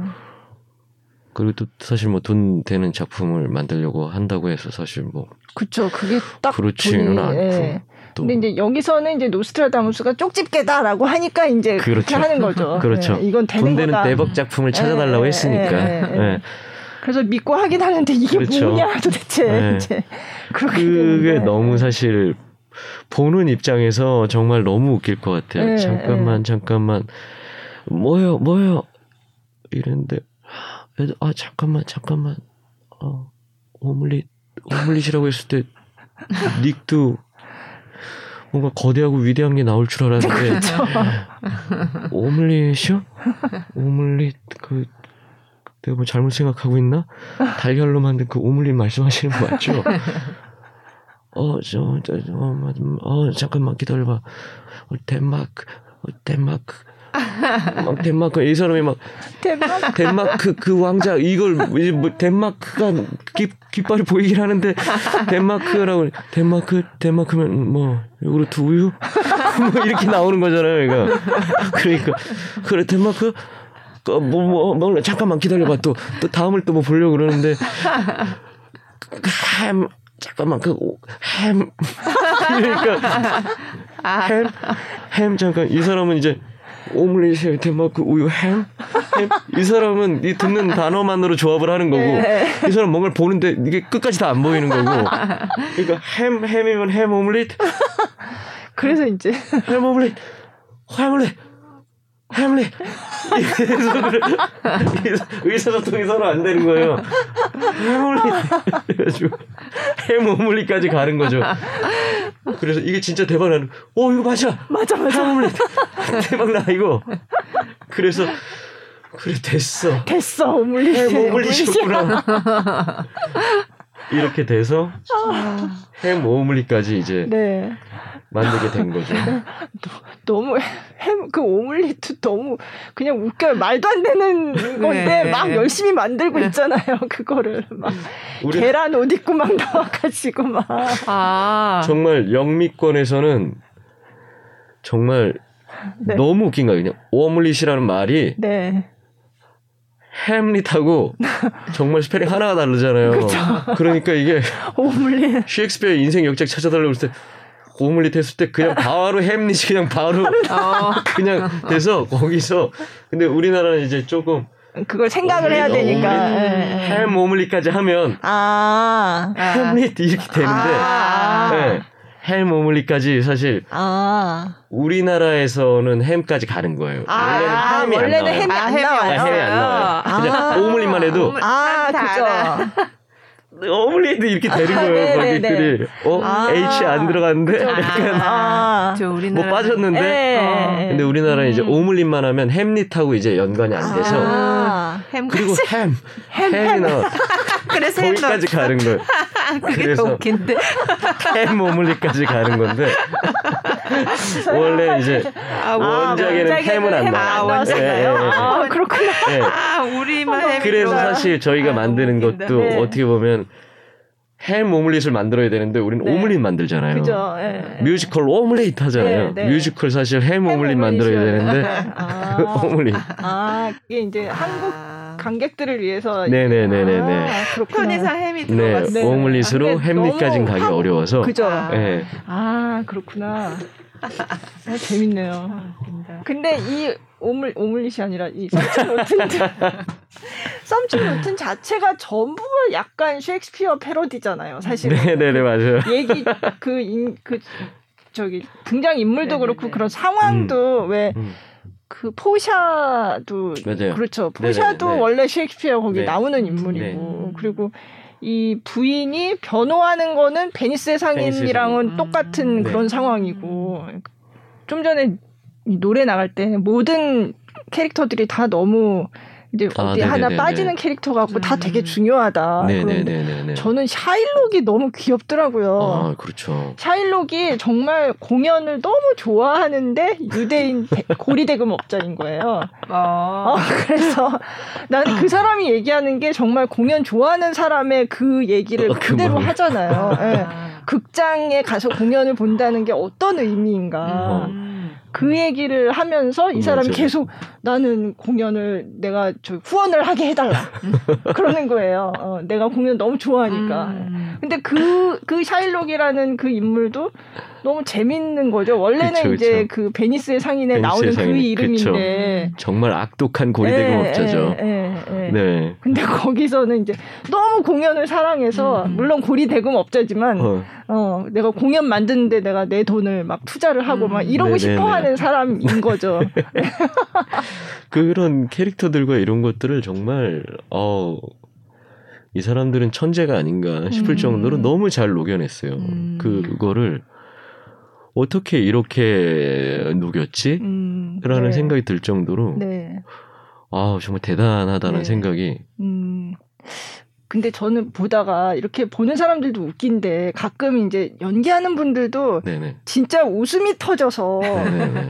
Speaker 3: 그리고 또 사실 뭐 돈 되는 작품을 만들려고 한다고 해서 사실 뭐
Speaker 2: 그렇죠. 그게 딱
Speaker 3: 그렇지는 않고. 예.
Speaker 2: 근데 이제 여기서는 이제 노스트라다무스가 쪽집게다라고 하니까 이제 그렇죠. 그렇게 하는 거죠.
Speaker 3: 그렇죠. 예, 이건 되는 돈 되는 거다. 대박 작품을 찾아달라고 예, 했으니까. 예, 예, 예.
Speaker 2: 그래서 믿고 하긴 하는데 이게 그렇죠. 뭐냐 도대체. 이제
Speaker 3: 그렇게 그게. 너무 사실 보는 입장에서 정말 너무 웃길 것 같아요. 잠깐만 잠깐만 뭐요 뭐요 이랬는데 아 잠깐만 잠깐만 어 오믈릿 오믈릿이라고 했을 때 닉도 뭔가 거대하고 위대한 게 나올 줄 알았는데 그렇죠. 오믈릿이요? 오믈릿 그 내가 뭐 잘못 생각하고 있나? 달걀로 만든 그 오믈릿 말씀하시는 거 맞죠? 어, 저, 저, 어, 어, 잠깐만 기다려봐. 어, 덴마크, 어, 덴마크. 막 덴마크 이 사람이 막 덴마크 덴마크 그 왕자 이걸 이제 뭐 덴마크가 깃, 깃발이 보이긴 하는데 덴마크라고 덴마크 덴마크면 뭐 요구르트 우유 뭐 이렇게 나오는 거잖아요, 그러니까 그러니까 그래 덴마크 그 뭐, 뭐, 뭐, 잠깐만 기다려봐. 또, 또 다음을 또 뭐 보려고 그러는데, 햄, 잠깐만, 그, 햄. 그러니까, 햄, 햄, 잠깐, 이 사람은 이제, 오믈렛에 데마크 우유 햄? 햄? 이 사람은 이 듣는 단어만으로 조합을 하는 거고 네. 이 사람 뭔가를 보는데 이게 끝까지 다 안 보이는 거고 그러니까 햄 햄이면 햄 오믈렛
Speaker 2: 그래서 이제
Speaker 3: 햄 오믈렛 햄 오믈렛 햄릿 의사소통이 서로 안 되는 거예요. 햄오믈릿 그래가지고 햄오믈릿까지 가는 거죠. 그래서 이게 진짜 대박 나는. 어 이거 맞아.
Speaker 2: 맞아 맞아.
Speaker 3: 햄오믈릿 대박 나 이거. 그래서 그래 됐어.
Speaker 2: 됐어 오믈릿.
Speaker 3: 햄오믈릿이었구나. 이렇게 돼서 햄 오믈리까지 이제 네. 만들게 된 거죠. 네.
Speaker 2: 너무 햄 그 오믈리트 너무 그냥 웃겨요. 말도 안 되는 건데 네. 막 열심히 만들고 네. 있잖아요. 그거를 막 우리... 계란 옷 입고 막 넣어가지고 막. 아.
Speaker 3: 정말 영미권에서는 정말 네. 너무 웃긴 거예요. 그냥 오믈릿이라는 말이 네. 햄릿하고 정말 스펠링 하나가 다르잖아요. 그쵸? 그러니까 이게 오믈릿 셰익스피어 인생 역작 찾아달라고 했을 때 오믈릿 했을 때 그냥 바로 햄릿이 그냥 바로 어. 그냥 돼서 거기서 근데 우리나라는 이제 조금
Speaker 2: 그걸 생각을 해야 되니까
Speaker 3: 오믈릿, 네. 햄 오믈릿까지 하면 아 햄릿 이렇게 되는데 아~ 네. 햄 오믈릿까지 사실 아. 우리나라에서는 햄까지 가는 거예요. 아. 원래는 햄이 원래는 안 햄이 안, 나와요. 아, 햄이 안 나와요. 그냥 아. 오믈릿만 해도
Speaker 2: 아, 그죠.
Speaker 3: 어물리도 이렇게 되는 거예요. 거기들이 어 아, H 안 들어갔는데 약간 아, 뭐 빠졌는데 네. 근데 우리나라는 음. 이제 오믈릿만 하면 햄릿하고 이제 연관이 안 돼서 아, 그리고 햄, 햄 햄이 나 그래서 거기까지 가는 거예요.
Speaker 1: 그래서 웃긴데
Speaker 3: 햄 오믈릿까지 가는 건데 원래 이제 아, 원작에는 햄은 안 나와요.
Speaker 2: 네, 네, 네. 아, 그렇구나. 네.
Speaker 1: 아, 우리만 햄.
Speaker 3: 그래서 사실 저희가 만드는 것도 네. 어떻게 보면 햄 오믈릿을 만들어야 되는데 우리는 네. 오믈릿 만들잖아요. 그죠. 네. 뮤지컬 오믈릿 하잖아요. 네, 네. 뮤지컬 사실 햄, 햄 오믈릿 만들어야 되는데 아,
Speaker 2: 오믈릿. 아, 이게 이제 한국 관객들을 위해서
Speaker 3: 네네네네네. 아,
Speaker 1: 편의상 햄이 들어갔어요.
Speaker 3: 네, 오믈릿으로 햄릿까지는 가기 하고, 어려워서.
Speaker 2: 그죠. 네. 아 그렇구나. 아, 재밌네요. 아, 근데 이 오믈 오믈릿이 아니라 이 Something Rotten Something Rotten 자체가 전부 약간 셰익스피어 패러디잖아요. 사실.
Speaker 3: 네 네 네 맞아요.
Speaker 2: 얘기 그그 그 저기 등장 인물도 네네네. 그렇고 그런 상황도 음. 왜. 음. 그 포샤도 맞아요. 그렇죠. 포샤도 네네, 네. 원래 셰익스피어 거기 네. 나오는 인물이고 네. 그리고 이 부인이 변호하는 거는 베니스의 상인이랑은 베니스 똑같은 음. 그런 네. 상황이고 좀 전에 노래 나갈 때 모든 캐릭터들이 다 너무 이제 아, 어디 하나 빠지는 캐릭터 같고 음. 다 되게 음. 중요하다. 네네네. 저는 샤일록이 너무 귀엽더라고요.
Speaker 3: 아, 그렇죠.
Speaker 2: 샤일록이 정말 공연을 너무 좋아하는데 유대인 고리대금 업자인 거예요. 아. 어, 그래서 나는 그 사람이 얘기하는 게 정말 공연 좋아하는 사람의 그 얘기를 어, 그대로 하잖아요. 네. 극장에 가서 공연을 본다는 게 어떤 의미인가. 음. 그 얘기를 하면서 이 사람이 맞아요. 계속 나는 공연을 내가 저 후원을 하게 해달라 그러는 거예요. 어, 내가 공연 너무 좋아하니까. 음. 근데 그, 그 샤일록이라는 그 인물도 너무 재밌는 거죠. 원래는 그쵸, 이제 그 베니스의 상인에 베니스의 나오는 그 상인. 그 이름인데
Speaker 3: 그쵸. 정말 악독한 고리대금업자죠. 네, 네, 네, 네.
Speaker 2: 근데 거기서는 이제 너무 공연을 사랑해서 음. 물론 고리대금업자지만 어. 어. 내가 공연 만드는데 내가 내 돈을 막 투자를 하고 음. 막 이러고 싶어 하는 사람인 거죠.
Speaker 3: 그런 캐릭터들과 이런 것들을 정말 어. 이 사람들은 천재가 아닌가 싶을 음. 정도로 너무 잘 녹여냈어요. 음. 그거를 어떻게 이렇게 녹였지? 음, 라는 네. 생각이 들 정도로 네. 아 정말 대단하다는 네. 생각이. 음.
Speaker 2: 근데 저는 보다가 이렇게 보는 사람들도 웃긴데 가끔 이제 연기하는 분들도 네네. 진짜 웃음이 터져서.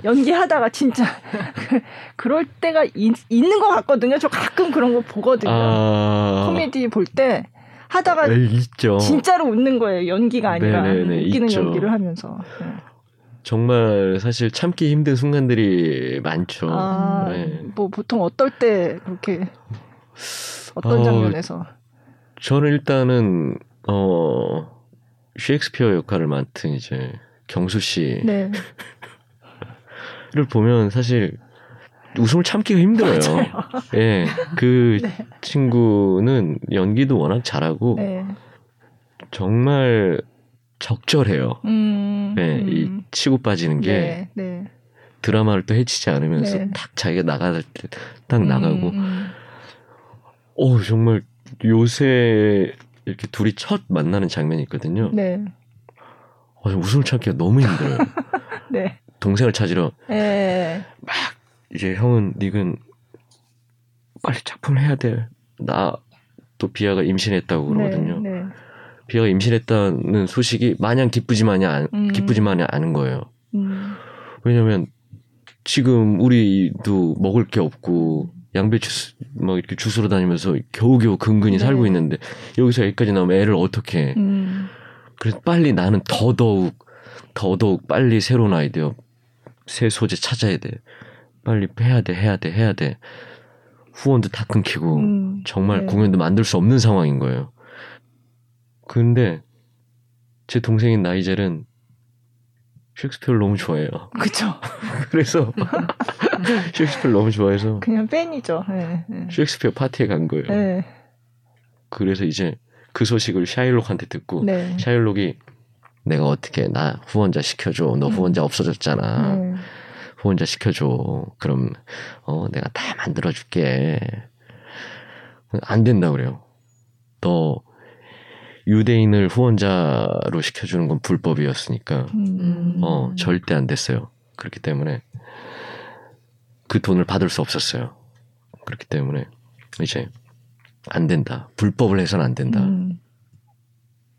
Speaker 2: 연기하다가 진짜 그럴 때가 있, 있는 것 같거든요. 저 가끔 그런 거 보거든요. 아... 코미디 볼 때. 하다가 있죠. 진짜로 웃는 거예요. 연기가 아니라 네네네, 웃기는 있죠. 연기를 하면서. 네.
Speaker 3: 정말 사실 참기 힘든 순간들이 많죠. 아,
Speaker 2: 네. 뭐 보통 어떨 때 그렇게 어떤 어, 장면에서?
Speaker 3: 저는 일단은 어 셰익스피어 역할을 맡은 이제 경수 씨를 네. 보면 사실 웃음을 참기가 힘들어요. 예, 네, 그 네. 친구는 연기도 워낙 잘하고 네. 정말 적절해요. 음, 네, 음. 이 치고 빠지는 게 네, 네. 드라마를 또 해치지 않으면서 네. 딱 자기가 나갈 때 딱 나가고, 음, 오 음. 정말 요새 이렇게 둘이 첫 만나는 장면이 있거든요. 네. 어, 웃음을 참기가 너무 힘들어요. 네. 동생을 찾으러 네. 막 이제 형은 닉은 빨리 작품 해야 돼. 나 또 비아가 임신했다고 그러거든요. 네, 네. 비아가 임신했다는 소식이 마냥 기쁘지만이 않, 음. 기쁘지만이 않은 거예요. 음. 왜냐면 지금 우리도 먹을 게 없고 양배추 막 이렇게 주스로 다니면서 겨우겨우 근근히 네. 살고 있는데 여기서 여기까지 나오면 애를 어떻게 음. 그래서 빨리 나는 더더욱 더더욱 빨리 새로운 아이디어 새 소재 찾아야 돼 빨리 해야 돼 해야 돼 해야 돼 후원도 다 끊기고 음. 정말 네. 공연도 만들 수 없는 상황인 거예요 근데 제 동생인 나이젤은 셰익스피어를 너무 좋아해요.
Speaker 2: 그렇죠.
Speaker 3: 그래서 셰익스피어를 너무 좋아해서
Speaker 2: 그냥 팬이죠. 네,
Speaker 3: 네. 셰익스피어 파티에 간 거예요. 네. 그래서 이제 그 소식을 샤일록한테 듣고 네. 샤일록이 내가 어떻게 나 후원자 시켜줘. 너 음. 후원자 없어졌잖아. 네. 후원자 시켜줘. 그럼 어 내가 다 만들어줄게. 안 된다 그래요. 너 유대인을 후원자로 시켜주는 건 불법이었으니까 음. 어 절대 안 됐어요. 그렇기 때문에 그 돈을 받을 수 없었어요. 그렇기 때문에 이제 안 된다. 불법을 해서는 안 된다. 음.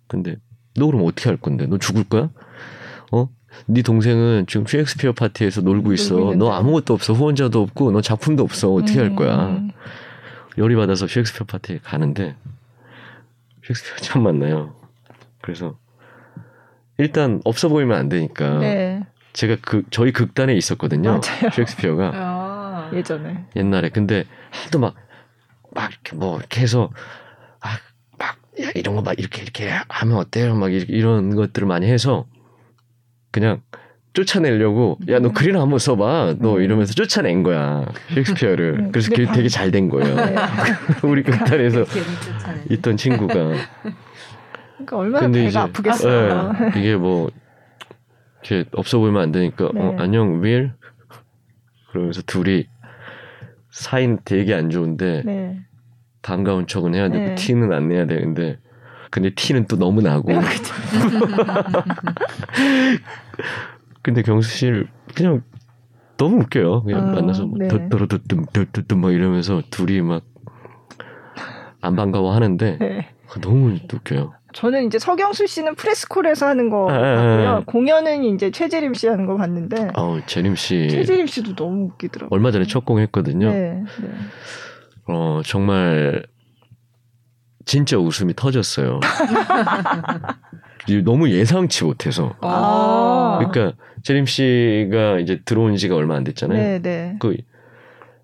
Speaker 3: 근데 너 그럼 어떻게 할 건데? 너 죽을 거야? 어? 네 동생은 지금 셰익스피어 파티에서 놀고 있어. 너 아무것도 없어. 후원자도 없고 너 작품도 없어. 어떻게 음. 할 거야? 열이 받아서 셰익스피어 파티에 가는데 셰익스피어 처음 만나요. 그래서 일단 없어 보이면 안 되니까 네. 제가 그 저희 극단에 있었거든요. 맞아요. 셰익스피어가
Speaker 2: 아, 예전에
Speaker 3: 옛날에 근데 하도 막막 이렇게 뭐 이렇게 해서 아막 이런 거 막 이렇게 이렇게 하면 어때요? 막 이런 것들을 많이 해서 그냥 쫓아내려고 야 너 글이나 한번 써봐 너 음. 이러면서 쫓아낸 거야 셰익스피어를 음. 그래서 그게 되게 잘 된 거예요 네. 우리 극단에서 있던 친구가
Speaker 2: 그러니까 얼마나 배가 이제, 아프겠어요
Speaker 3: 네, 이게 뭐 이렇게 없어 보이면 안 되니까 어, 네. 어, 안녕 윌 그러면서 둘이 사인 되게 안 좋은데 네. 반가운 척은 해야 되고 네. 티는 안 내야 되는데 근데 티는 또 너무 나고 네, 근데 경수 씨를 그냥 너무 웃겨요. 그냥 아, 만나서 뭐 네. 덧더러드뜸 덧드뜸 막 이러면서 둘이 막 안 반가워 하는데 네. 너무 웃겨요.
Speaker 2: 저는 이제 서경수 씨는 프레스콜에서 하는 거 아, 봤고요. 아, 아. 공연은 이제 최재림 씨 하는 거 봤는데.
Speaker 3: 어, 재림 씨.
Speaker 2: 최재림 씨도 너무 웃기더라고요.
Speaker 3: 얼마 전에 첫 공했거든요. 네, 네. 어, 정말 진짜 웃음이 터졌어요. 너무 예상치 못해서. 아. 그러니까 재림 씨가 이제 들어온 지가 얼마 안 됐잖아요. 네, 네. 그,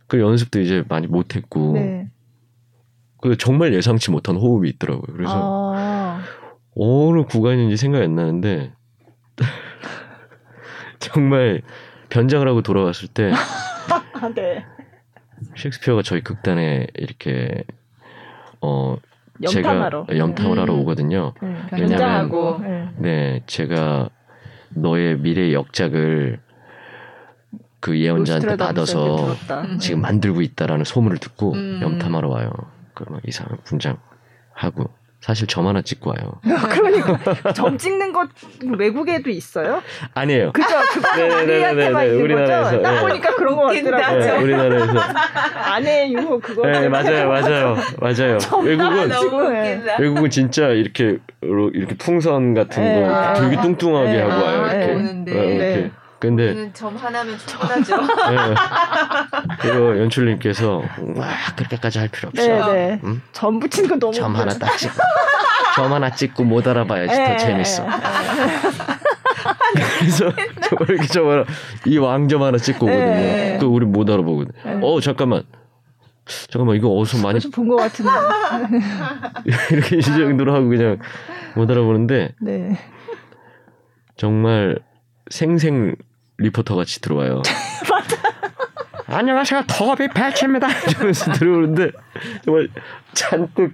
Speaker 3: 그 연습도 이제 많이 못했고. 네. 그 정말 예상치 못한 호흡이 있더라고요. 그래서 아. 어느 구간인지 생각이 안 나는데 정말 변장을 하고 돌아왔을 때 네. 셰익스피어가 저희 극단에 이렇게 어
Speaker 2: 염탐하러.
Speaker 3: 제가 염탐을 음. 하러 오거든요.
Speaker 2: 음. 왜냐하면 네.
Speaker 3: 네 제가 너의 미래 역작을 그 예언자한테 받아서 지금 만들고 있다라는 소문을 듣고 음. 염탐하러 와요. 그막 이상한 분장 하고 사실 점 하나 찍고 와요.
Speaker 2: 그러니까 점 찍는 것 외국에도 있어요?
Speaker 3: 아니에요.
Speaker 2: 그죠? 우리한테만 있는 우리나라에서, 거죠? 딱 네. 보니까 그런 거 같더라고요. 네,
Speaker 3: 우리나라에서
Speaker 2: 아내 유호 그거.
Speaker 3: 네 맞아요 맞아요 맞아요. 외국은 외국은 진짜 이렇게 이렇게 풍선 같은 거 네. 되게 뚱뚱하게 네. 하고 와요. 이렇게. 네. 이렇게.
Speaker 1: 근데 점 하나면 충분하죠. 네.
Speaker 3: 그리고 연출님께서 와 그렇게까지 할 필요 없어. 네, 네.
Speaker 2: 응? 점 붙이는 건 너무
Speaker 3: 점 하나 딱 찍고 점 하나 찍고 못 알아봐야지 네, 더 재밌어. 네. 그래서 이렇게 점이 왕점 하나 찍고 오거든요. 네. 그 우리 못 알아보거든. 네. 어 잠깐만. 잠깐만 이거 어디서 많이
Speaker 2: 본것 같은데
Speaker 3: 이렇게 이 정도로 하고 그냥 못 알아보는데 네. 정말 생생 리포터 같이 들어와요. 안녕하세요. 더비 배치입니다. 이러면서 들어오는데 정말 잔뜩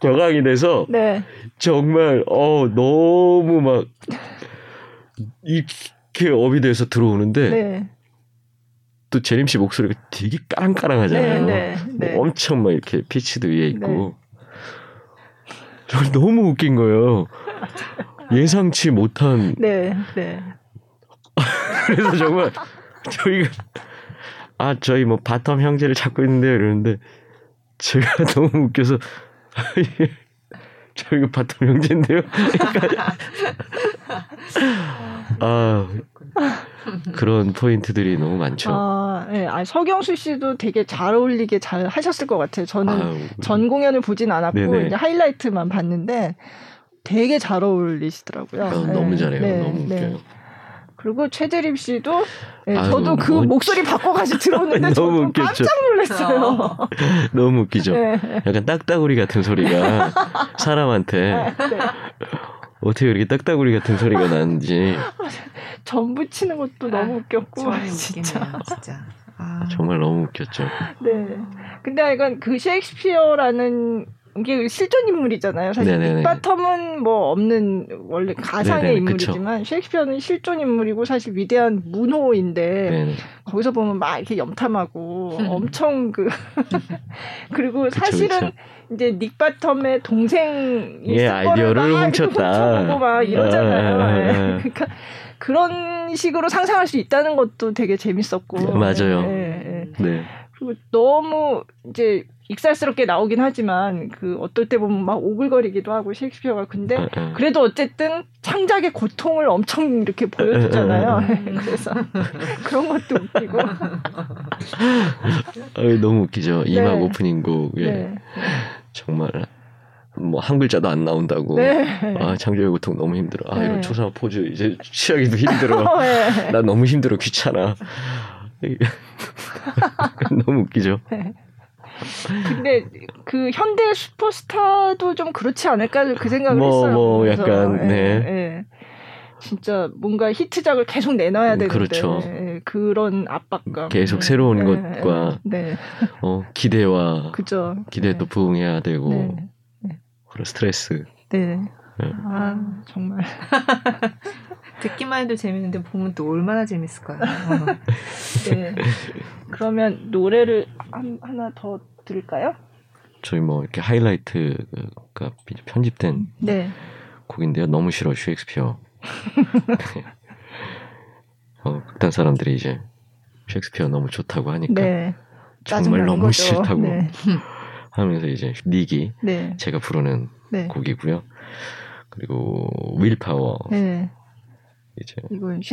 Speaker 3: 격앙이 돼서 네. 정말 어 너무 막 이렇게 up이 돼서 들어오는데 네. 또 제림 씨 목소리가 되게 까랑까랑하잖아요. 네, 네, 네. 엄청 막 이렇게 피치도 위에 있고 네. 너무 웃긴 거예요. 예상치 못한
Speaker 2: 네, 네.
Speaker 3: 그래서 정말 저희가 아 저희 뭐 바텀 형제를 찾고 있는데 이러는데 제가 너무 웃겨서 저희가 바텀 형제인데요. 아 그런 포인트들이 너무 많죠.
Speaker 2: 아, 네. 아, 서경수 씨도 되게 잘 어울리게 잘 하셨을 것 같아요. 저는 아유, 전 공연을 보진 않았고 이제 하이라이트만 봤는데 되게 잘 어울리시더라고요. 아,
Speaker 3: 네. 너무 잘해요. 네, 너무 네. 웃겨요.
Speaker 2: 그리고 최재림 씨도 네, 아유, 저도 그 뭐, 목소리 바꿔가지고 들었는데 너무 웃겼죠. 깜짝 놀랐어요.
Speaker 3: 너무 웃기죠. 네. 약간 딱따구리 같은 소리가 사람한테 네. 어떻게 이렇게 딱따구리 같은 소리가 나는지
Speaker 2: 전 붙이는 것도 아, 너무 웃겼고
Speaker 1: 진짜 진짜
Speaker 3: 아. 정말 너무 웃겼죠.
Speaker 2: 네. 근데 이건 그 셰익스피어라는 이게 실존 인물이잖아요. 사실 닉바텀은 뭐 없는 원래 가상의 네네, 인물이지만. 셰익스피어는 실존 인물이고 사실 위대한 문호인데 네네. 거기서 보면 막 이렇게 염탐하고 엄청 그 그리고 그쵸, 사실은 그쵸. 이제 닉 바텀의 동생
Speaker 3: 예 아이디어를 훔쳤다.
Speaker 2: 막 이러잖아요. 아, 아, 아, 네. 그러니까 그런 식으로 상상할 수 있다는 것도 되게 재밌었고
Speaker 3: 맞아요. 네,
Speaker 2: 네. 네. 그리고 너무 이제 익살스럽게 나오긴 하지만 그 어떨 때 보면 막 오글거리기도 하고 셰익스피어가 근데 에, 에. 그래도 어쨌든 창작의 고통을 엄청 이렇게 보여주잖아요. 그래서 그런 것도 웃기고.
Speaker 3: 아유, 너무 웃기죠. 네. 이막 오프닝 곡에 네. 정말 뭐한 글자도 안 나온다고. 네. 아 창조의 고통 너무 힘들어. 아 네. 초사 포즈 이제 취하기도 힘들어. 네. 나 너무 힘들어 귀찮아. 너무 웃기죠. 네.
Speaker 2: 근데 그 현대 슈퍼스타도 좀 그렇지 않을까 그 생각을 뭐, 했어요.
Speaker 3: 뭐 약간 예, 네. 네.
Speaker 2: 진짜 뭔가 히트작을 계속 내놔야 되는데 그렇죠. 예, 그런 압박감
Speaker 3: 계속 새로운 네. 것과 네. 어, 기대와 그죠. 기대도 네. 부응해야 되고 네. 그런 스트레스
Speaker 2: 네. 아 정말
Speaker 1: 듣기만 해도 재밌는데 보면 또 얼마나 재밌을까요? 어.
Speaker 2: 네. 그러면 노래를 한, 하나 더 들을까요?
Speaker 3: 저희 뭐 이렇게 하이라이트가 편집된 네. 곡인데요. 너무 싫어 셰익스피어. 어, 극단 사람들이 이제 셰익스피어 너무 좋다고 하니까 네. 정말 너무 거죠. 싫다고 네. 하면서 이제 닉이 네. 제가 부르는 네. 곡이고요. 그리고 윌파워 네.
Speaker 2: 이제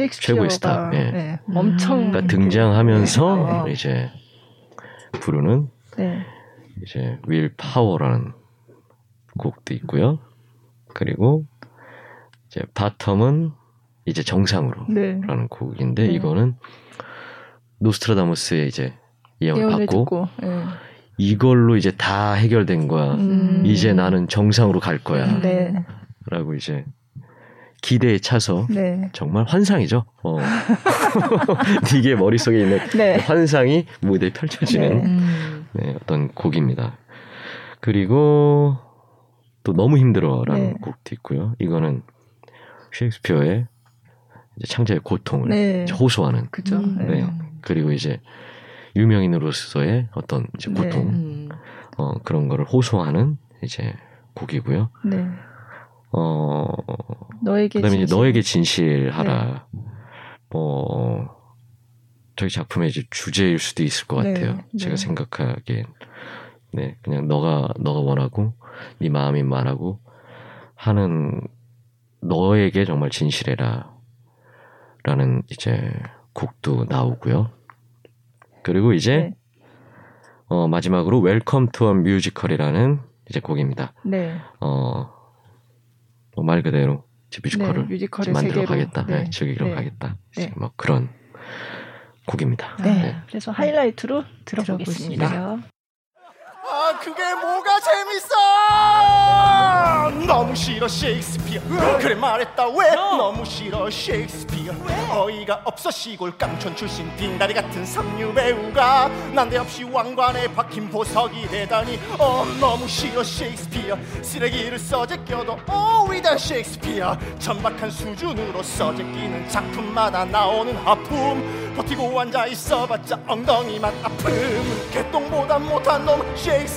Speaker 2: 최고의 스타 네.
Speaker 3: 엄청 그러니까 등장하면서 이제 부르는 네. 이제 Will Power라는 곡도 있고요. 그리고 이제 바텀은 이제 정상으로라는 네. 곡인데 네. 이거는 노스트라다무스의 이제 예언을 받고 듣고, 네. 이걸로 이제 다 해결된 거야. 음. 이제 나는 정상으로 갈 거야. 네. 라고 이제 기대에 차서 네. 정말 환상이죠. 어. 이게 머릿속에 있는 네. 환상이 무대에 펼쳐지는 네. 네, 어떤 곡입니다. 그리고 또 너무 힘들어라는 네. 곡도 있고요. 이거는 셰익스피어의 창자의 고통을 네. 호소하는 그죠. 음. 네. 그리고 이제 유명인으로서의 어떤 이제 네. 고통 음. 어, 그런 거를 호소하는 이제 곡이고요. 네. 어 너에게 그다음에 진실. 이제 너에게 진실하라. 네. 뭐 저희 작품의 이제 주제일 수도 있을 것 네, 같아요. 네. 제가 생각하기엔 네 그냥 너가 너가 원하고 네 마음이 말하고 하는 너에게 정말 진실해라 라는 이제 곡도 나오고요. 그리고 이제 네. 어 마지막으로 Welcome to a Musical이라는 이제 곡입니다. 네. 어 말 그대로 뮤지컬을 네, 뮤지컬을 만들어 세계로. 가겠다, 네. 네, 즐기러 네. 가겠다. 네. 뭐 그런 곡입니다.
Speaker 2: 네, 네. 그래서 하이라이트로 들어보겠습니다.
Speaker 5: 아 그게 뭐가 재밌어? 너무 싫어 셰익스피어. 그래 말했다. 왜? 너무 싫어 셰익스피어. 어이가 없어 시골 깡촌 출신 빈다리 같은 삼류 배우가 난데없이 왕관에 박힌 보석이 되다니. 어 너무 싫어 셰익스피어. 쓰레기를 써제껴도 오 위대한 셰익스피어. 천박한 수준으로 써제끼는 작품마다 나오는 하품. 버티고 앉아 있어봤자 엉덩이만 아픔. 개똥보다 못한 놈 셰익스피어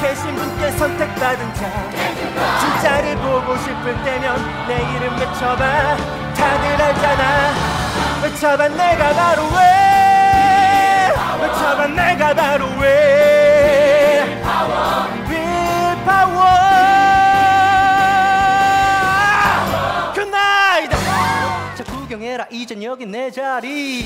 Speaker 6: 계신 분께 선택받은 자 진짜를 보고 싶을 때면 내 이름 외쳐봐. 다들 알잖아. 외쳐봐 내가 바로 왜? 외쳐봐 내가 바로 왜? 윌파워 그나이다 자 구경해라. 이젠 여기 내 자리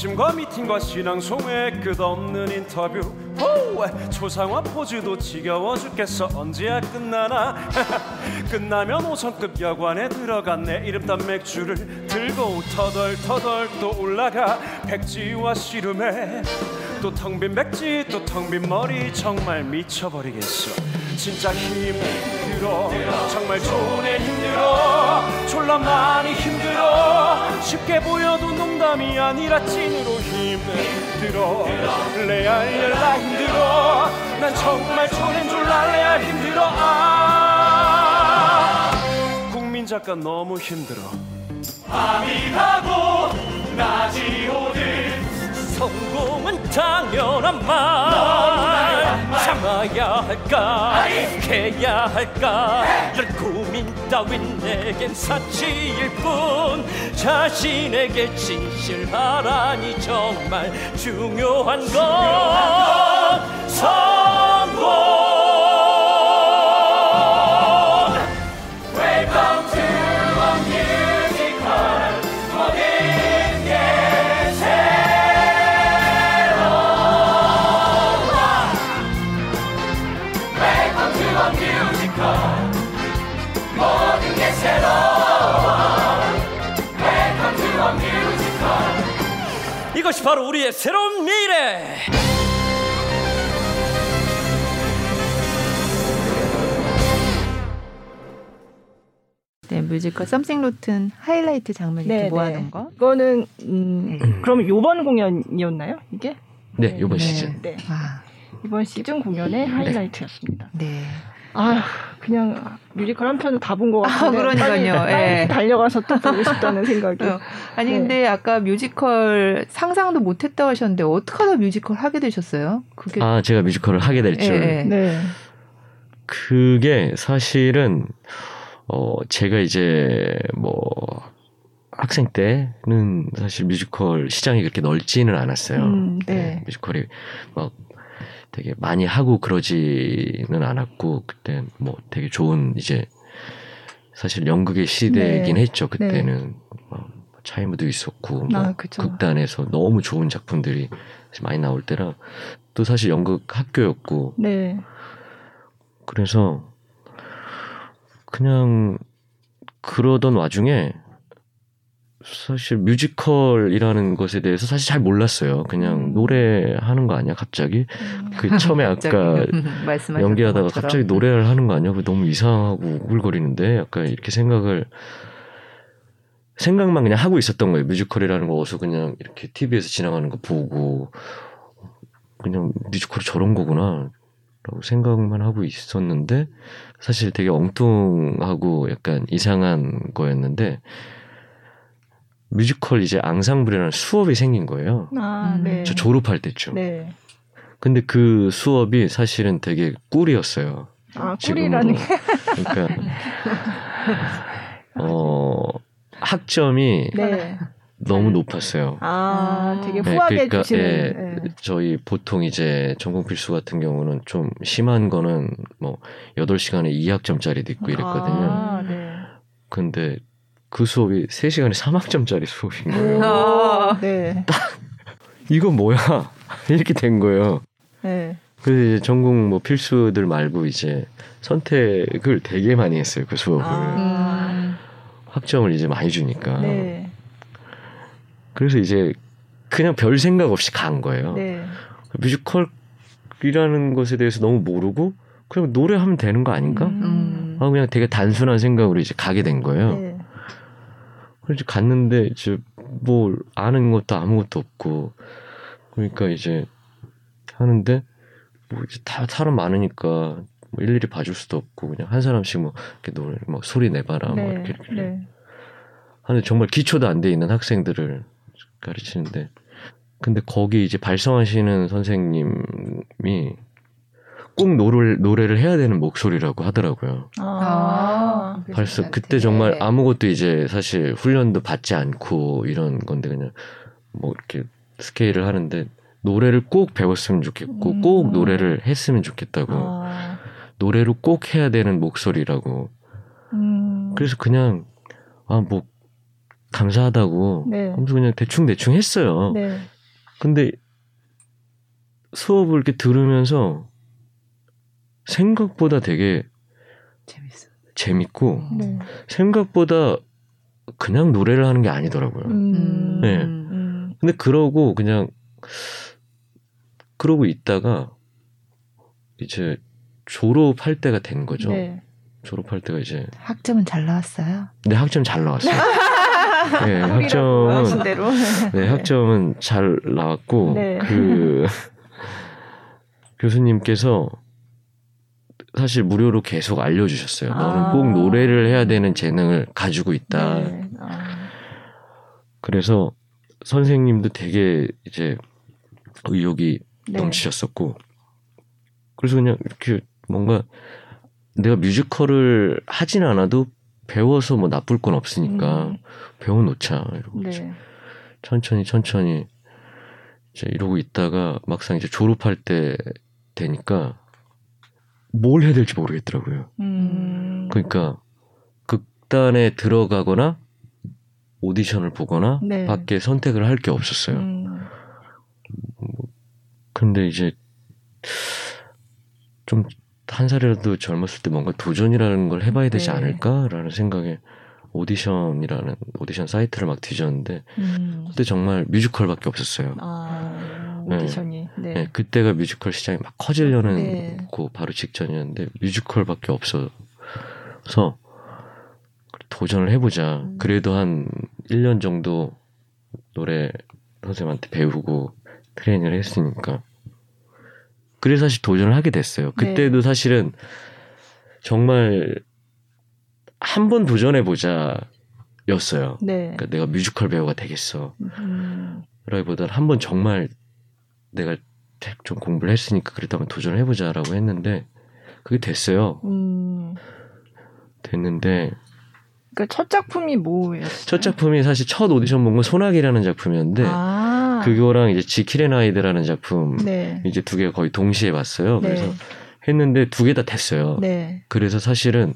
Speaker 7: 점심과 미팅과 시낭송회 끝없는 인터뷰. 오, 초상화 포즈도 지겨워 죽겠어. 언제야 끝나나? 끝나면 5성급 여관에 들어간 내 이름 딴 맥주를 들고 터덜터덜 또 올라가. 백지와 씨름에. 또 텅 빈 백지 또 텅 빈 머리. 정말 미쳐버리겠어. 진짜 힘들어. 정말 좋네 힘들어. 졸라 많이 힘들어. 쉽게 보여도 농담이 아니라 찐으로 힘들어. 레알레라 힘들어. 난 정말 초낸 졸라 레알 힘들어. 아. 국민 작가 너무 힘들어.
Speaker 8: 밤이 가고 낮이 오듯 성공은 당연한 말. 참아야 할까? 해야 할까? 이런 고민 따윈 내겐 사치일 뿐. 자신에게 진실하라니 정말 중요한 건 성공 이것이 바로 우리의 새로운 미래
Speaker 1: 네, 뮤지컬 썸씽 로튼 하이라이트 장면 이렇게
Speaker 2: 네,
Speaker 1: 모아놓은
Speaker 2: 네.
Speaker 1: 거.
Speaker 2: 이거는 음, 그럼 요번 공연이었나요? 이게?
Speaker 3: 네, 요번
Speaker 1: 네.
Speaker 3: 시즌.
Speaker 2: 네.
Speaker 1: 아,
Speaker 2: 이번 시즌 공연의 하이라이트였습니다.
Speaker 1: 네.
Speaker 2: 아, 그냥 뮤지컬 한 편을 다 본것
Speaker 1: 아,
Speaker 2: 같은데
Speaker 1: 그러니까요.
Speaker 2: 빨리, 빨리
Speaker 1: 예.
Speaker 2: 달려가서 또 보고 싶다는 생각이.
Speaker 1: 어, 아니
Speaker 2: 네.
Speaker 1: 근데 아까 뮤지컬 상상도 못했다고 하셨는데 어떻게 하다 뮤지컬 하게 되셨어요? 그게
Speaker 3: 아, 제가 뮤지컬을 하게 될 줄.
Speaker 1: 예, 예.
Speaker 2: 네.
Speaker 3: 그게 사실은 어 제가 이제 뭐 학생 때는 사실 뮤지컬 시장이 그렇게 넓지는 않았어요.
Speaker 2: 음, 네.
Speaker 3: 뮤지컬이 막 되게 많이 하고 그러지는 않았고 그때 뭐 되게 좋은 이제 사실 연극의 시대이긴
Speaker 2: 네.
Speaker 3: 했죠. 그때는 뭐 차이무도 있었고 뭐
Speaker 2: 아, 그쵸.
Speaker 3: 극단에서 너무 좋은 작품들이 많이 나올 때라 또 사실 연극 학교였고
Speaker 2: 네.
Speaker 3: 그래서 그냥 그러던 와중에 사실 뮤지컬이라는 것에 대해서 사실 잘 몰랐어요. 그냥
Speaker 2: 음.
Speaker 3: 노래 하는 거 아니야 갑자기? 그 처음에 아까 연기하다가
Speaker 1: 것처럼.
Speaker 3: 갑자기 노래를 하는 거 아니야? 그 너무 이상하고 우글거리는데 약간 이렇게 생각을 생각만 그냥 하고 있었던 거예요. 뮤지컬이라는 거 어서 그냥 이렇게 TV에서 지나가는 거 보고 그냥 뮤지컬이 저런 거구나. 라고 생각만 하고 있었는데 사실 되게 엉뚱하고 약간 이상한 거였는데 뮤지컬 이제 앙상블이라는 수업이 생긴 거예요.
Speaker 2: 아,
Speaker 1: 음.
Speaker 2: 네.
Speaker 3: 저 졸업할 때쯤.
Speaker 2: 네.
Speaker 3: 근데 그 수업이 사실은 되게 꿀이었어요.
Speaker 2: 아. 꿀이라는
Speaker 3: 그러니까 어 학점이
Speaker 2: 네.
Speaker 3: 너무 높았어요.
Speaker 2: 아, 되게
Speaker 3: 네,
Speaker 2: 후하게
Speaker 3: 그러니까,
Speaker 2: 주시는.
Speaker 3: 예,
Speaker 2: 네.
Speaker 3: 저희 보통 이제 전공 필수 같은 경우는 좀 심한 거는 뭐 8시간에 2학점짜리도 있고 이랬거든요.
Speaker 2: 아, 네.
Speaker 3: 근데 그 수업이 3시간에 3학점짜리 수업인 거예요.
Speaker 1: 아.
Speaker 2: 네.
Speaker 3: 이거 뭐야? 이렇게 된 거예요. 네. 그래서 이제 전공 뭐 필수들 말고 이제 선택을 되게 많이 했어요 그 수업을 아. 학점을 이제 많이 주니까. 네. 그래서 이제 그냥 별 생각 없이 간 거예요. 네. 뮤지컬이라는 것에 대해서 너무 모르고 그냥 노래하면 되는 거 아닌가? 음. 아 그냥 되게 단순한 생각으로 이제 가게 된 거예요. 네. 그래서 갔는데 이제 뭐 아는 것도 아무것도 없고 그러니까 이제 하는데 뭐 이제 다 사람 많으니까 뭐 일일이 봐줄 수도 없고 그냥 한 사람씩 뭐 이렇게 노래 막 소리 내봐라 네, 뭐 이렇게, 이렇게 네. 하는 정말 기초도 안 돼 있는 학생들을 가르치는데 근데 거기 이제 발성하시는 선생님이 꼭 노래를 노래를 해야 되는 목소리라고 하더라고요. 아, 벌써 그때 정말 아무것도 이제 사실 훈련도 받지 않고 이런 건데 그냥 뭐 이렇게 스케일을 하는데 노래를 꼭 배웠으면 좋겠고 음. 꼭 노래를 했으면 좋겠다고 아. 노래로 꼭 해야 되는 목소리라고. 음. 그래서 그냥 아 뭐 감사하다고 네. 하면서 그냥 대충 대충 했어요. 네. 근데 수업을 이렇게 들으면서 생각보다 되게 재밌어. 재밌고 네. 생각보다 그냥 노래를 하는 게 아니더라고요. 음. 네. 음. 근데 그러고 그냥 그러고 있다가 이제 졸업할 때가 된 거죠. 네. 졸업할 때가 이제
Speaker 1: 학점은 잘 나왔어요.
Speaker 3: 네, 학점 잘 나왔어요. 네, 학점은 네, 학점은 잘 나왔고 네. 그 교수님께서 사실 무료로 계속 알려주셨어요. 아. 너는 꼭 노래를 해야 되는 재능을 가지고 있다. 네. 아. 그래서 선생님도 되게 이제 의욕이 네. 넘치셨었고, 그래서 그냥 이렇게 뭔가 내가 뮤지컬을 하진 않아도 배워서 뭐 나쁠 건 없으니까 음. 배워놓자 이러고 네. 천천히 천천히 이제 이러고 있다가 막상 이제 졸업할 때 되니까 뭘 해야 될지 모르겠더라고요. 음. 그러니까 극단에 들어가거나 오디션을 보거나 네. 밖에 선택을 할 게 없었어요. 음. 근데 이제 좀 한 살이라도 젊었을 때 뭔가 도전이라는 걸 해봐야 되지 네. 않을까라는 생각에 오디션이라는 오디션 사이트를 막 뒤졌는데 음. 그때 정말 뮤지컬밖에 없었어요. 아,
Speaker 2: 네. 오디션이. 네. 네.
Speaker 3: 네. 그때가 뮤지컬 시장이 막 커지려는 네. 그 바로 직전이었는데 뮤지컬밖에 없어서 도전을 해보자. 음. 그래도 한 1년 정도 노래 선생님한테 배우고 트레이닝을 했으니까. 그래서 사실 도전을 하게 됐어요. 그때도 네. 사실은 정말 한번 도전해 보자 였어요. 네. 그러니까 내가 뮤지컬 배우가 되겠어. 음. 라기보다는 한 번 정말 내가 좀 공부를 했으니까 그래도 한번 도전을 해보자라고 했는데 그게 됐어요. 음. 됐는데
Speaker 2: 그러니까 첫 작품이 뭐예요?
Speaker 3: 첫 작품이 사실 첫 오디션 본 건 소나기라는 작품이었는데 아. 그거랑 이제 지킬 앤 하이드라는 작품 네. 이제 두 개 거의 동시에 봤어요. 네. 그래서 했는데 두 개 다 됐어요. 네. 그래서 사실은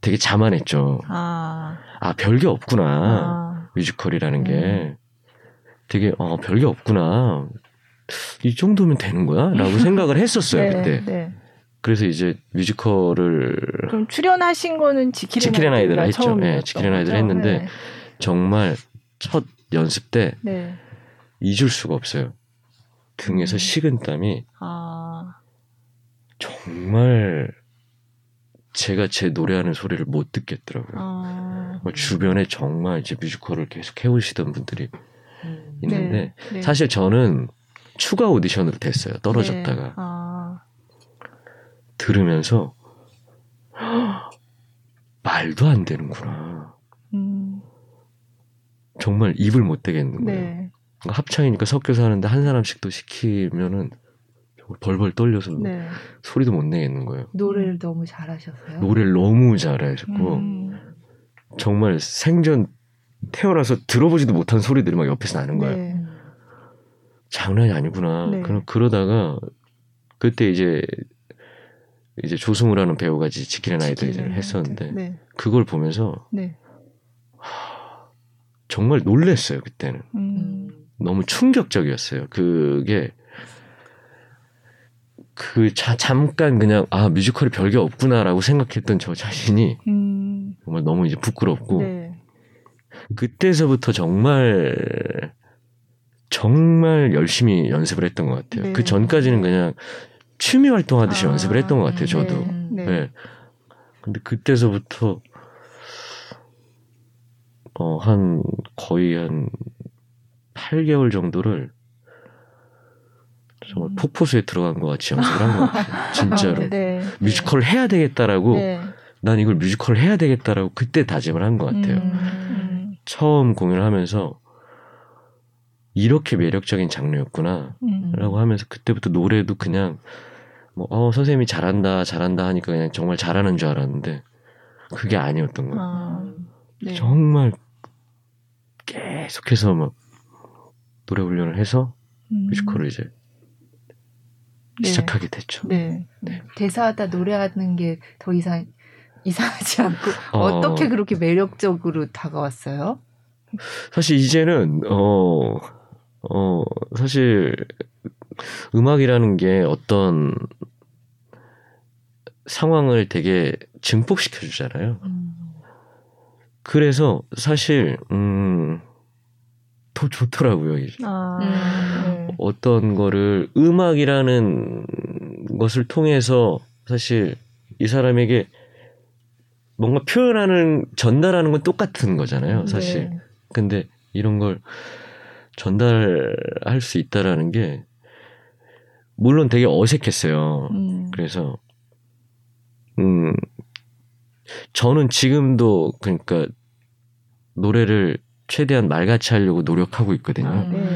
Speaker 3: 되게 자만했죠. 아, 아 별게 없구나. 아. 뮤지컬이라는 게 음. 되게 어 별게 없구나. 이 정도면 되는 거야?라고 생각을 했었어요 네, 그때. 네. 그래서 이제 뮤지컬을
Speaker 2: 그럼 출연하신 거는 지키는 아이들
Speaker 3: 했죠. 네, 지키는 아이들 했는데 네. 정말 첫 연습 때 네. 잊을 수가 없어요. 등에서 음. 식은땀이 아. 정말 제가 제 노래하는 소리를 못 듣겠더라고요. 아. 뭐 주변에 정말 이제 뮤지컬을 계속 해오시던 분들이 음. 있는데 네. 네. 사실 저는 추가 오디션으로 됐어요. 떨어졌다가. 네. 아. 들으면서 말도 안 되는구나. 음. 정말 입을 못 대겠는 거예요. 네. 그러니까 합창이니까 섞여서 하는데 한 사람씩 또 시키면은 벌벌 떨려서 네. 소리도 못 내겠는 거예요.
Speaker 1: 노래를 너무 잘하셨어요.
Speaker 3: 노래를 너무 잘하셨고 음. 정말 생전 태어나서 들어보지도 못한 소리들이 막 옆에서 나는 거예요. 네. 장난이 아니구나. 네. 그럼 그러다가 그때 이제 이제 조승우라는 배우가 이제 지키는 아이들을 했었는데 네. 그걸 보면서 네. 하, 정말 놀랬어요 그때는. 음. 너무 충격적이었어요. 그게 그 자, 잠깐 그냥 아 뮤지컬이 별게 없구나라고 생각했던 저 자신이 음. 정말 너무 이제 부끄럽고 네. 그때서부터 정말 정말 열심히 연습을 했던 것 같아요. 네. 그 전까지는 그냥 취미 활동하듯이 아, 연습을 했던 것 같아요. 저도. 네. 네. 근데 그때서부터 어, 한 거의 한 8개월 정도를 정말 음. 폭포수에 들어간 것 같이 연습을 한 것 같아요. 진짜로. 네, 네. 뮤지컬을 해야 되겠다라고 네. 난 이걸 뮤지컬을 해야 되겠다라고 그때 다짐을 한 것 같아요. 음. 처음 공연을 하면서 이렇게 매력적인 장르였구나 음. 라고 하면서 그때부터 노래도 그냥 뭐, 어, 선생님이 잘한다, 잘한다 하니까 그냥 정말 잘하는 줄 알았는데 그게 아니었던 거예요. 아, 네. 정말 계속해서 막 노래 훈련을 해서 음. 뮤지컬을 이제 네. 시작하게 됐죠.
Speaker 1: 네. 네. 대사하다 노래하는 게 더 이상 이상하지 않고 어. 떻게 그렇게 매력적으로 다가왔어요?
Speaker 3: 사실 이제는 어, 어 사실 음악이라는 게 어떤 상황을 되게 증폭시켜 주잖아요. 음. 그래서 사실 음, 더 좋더라고요. 아, 네. 어떤 거를 음악이라는 것을 통해서 사실 이 사람에게 뭔가 표현하는 전달하는 건 똑같은 거잖아요. 사실. 네. 근데 이런 걸 전달할 수 있다라는 게 물론 되게 어색했어요. 음. 그래서 음 저는 지금도 그러니까 노래를 최대한 말같이 하려고 노력하고 있거든요. 아, 네, 네.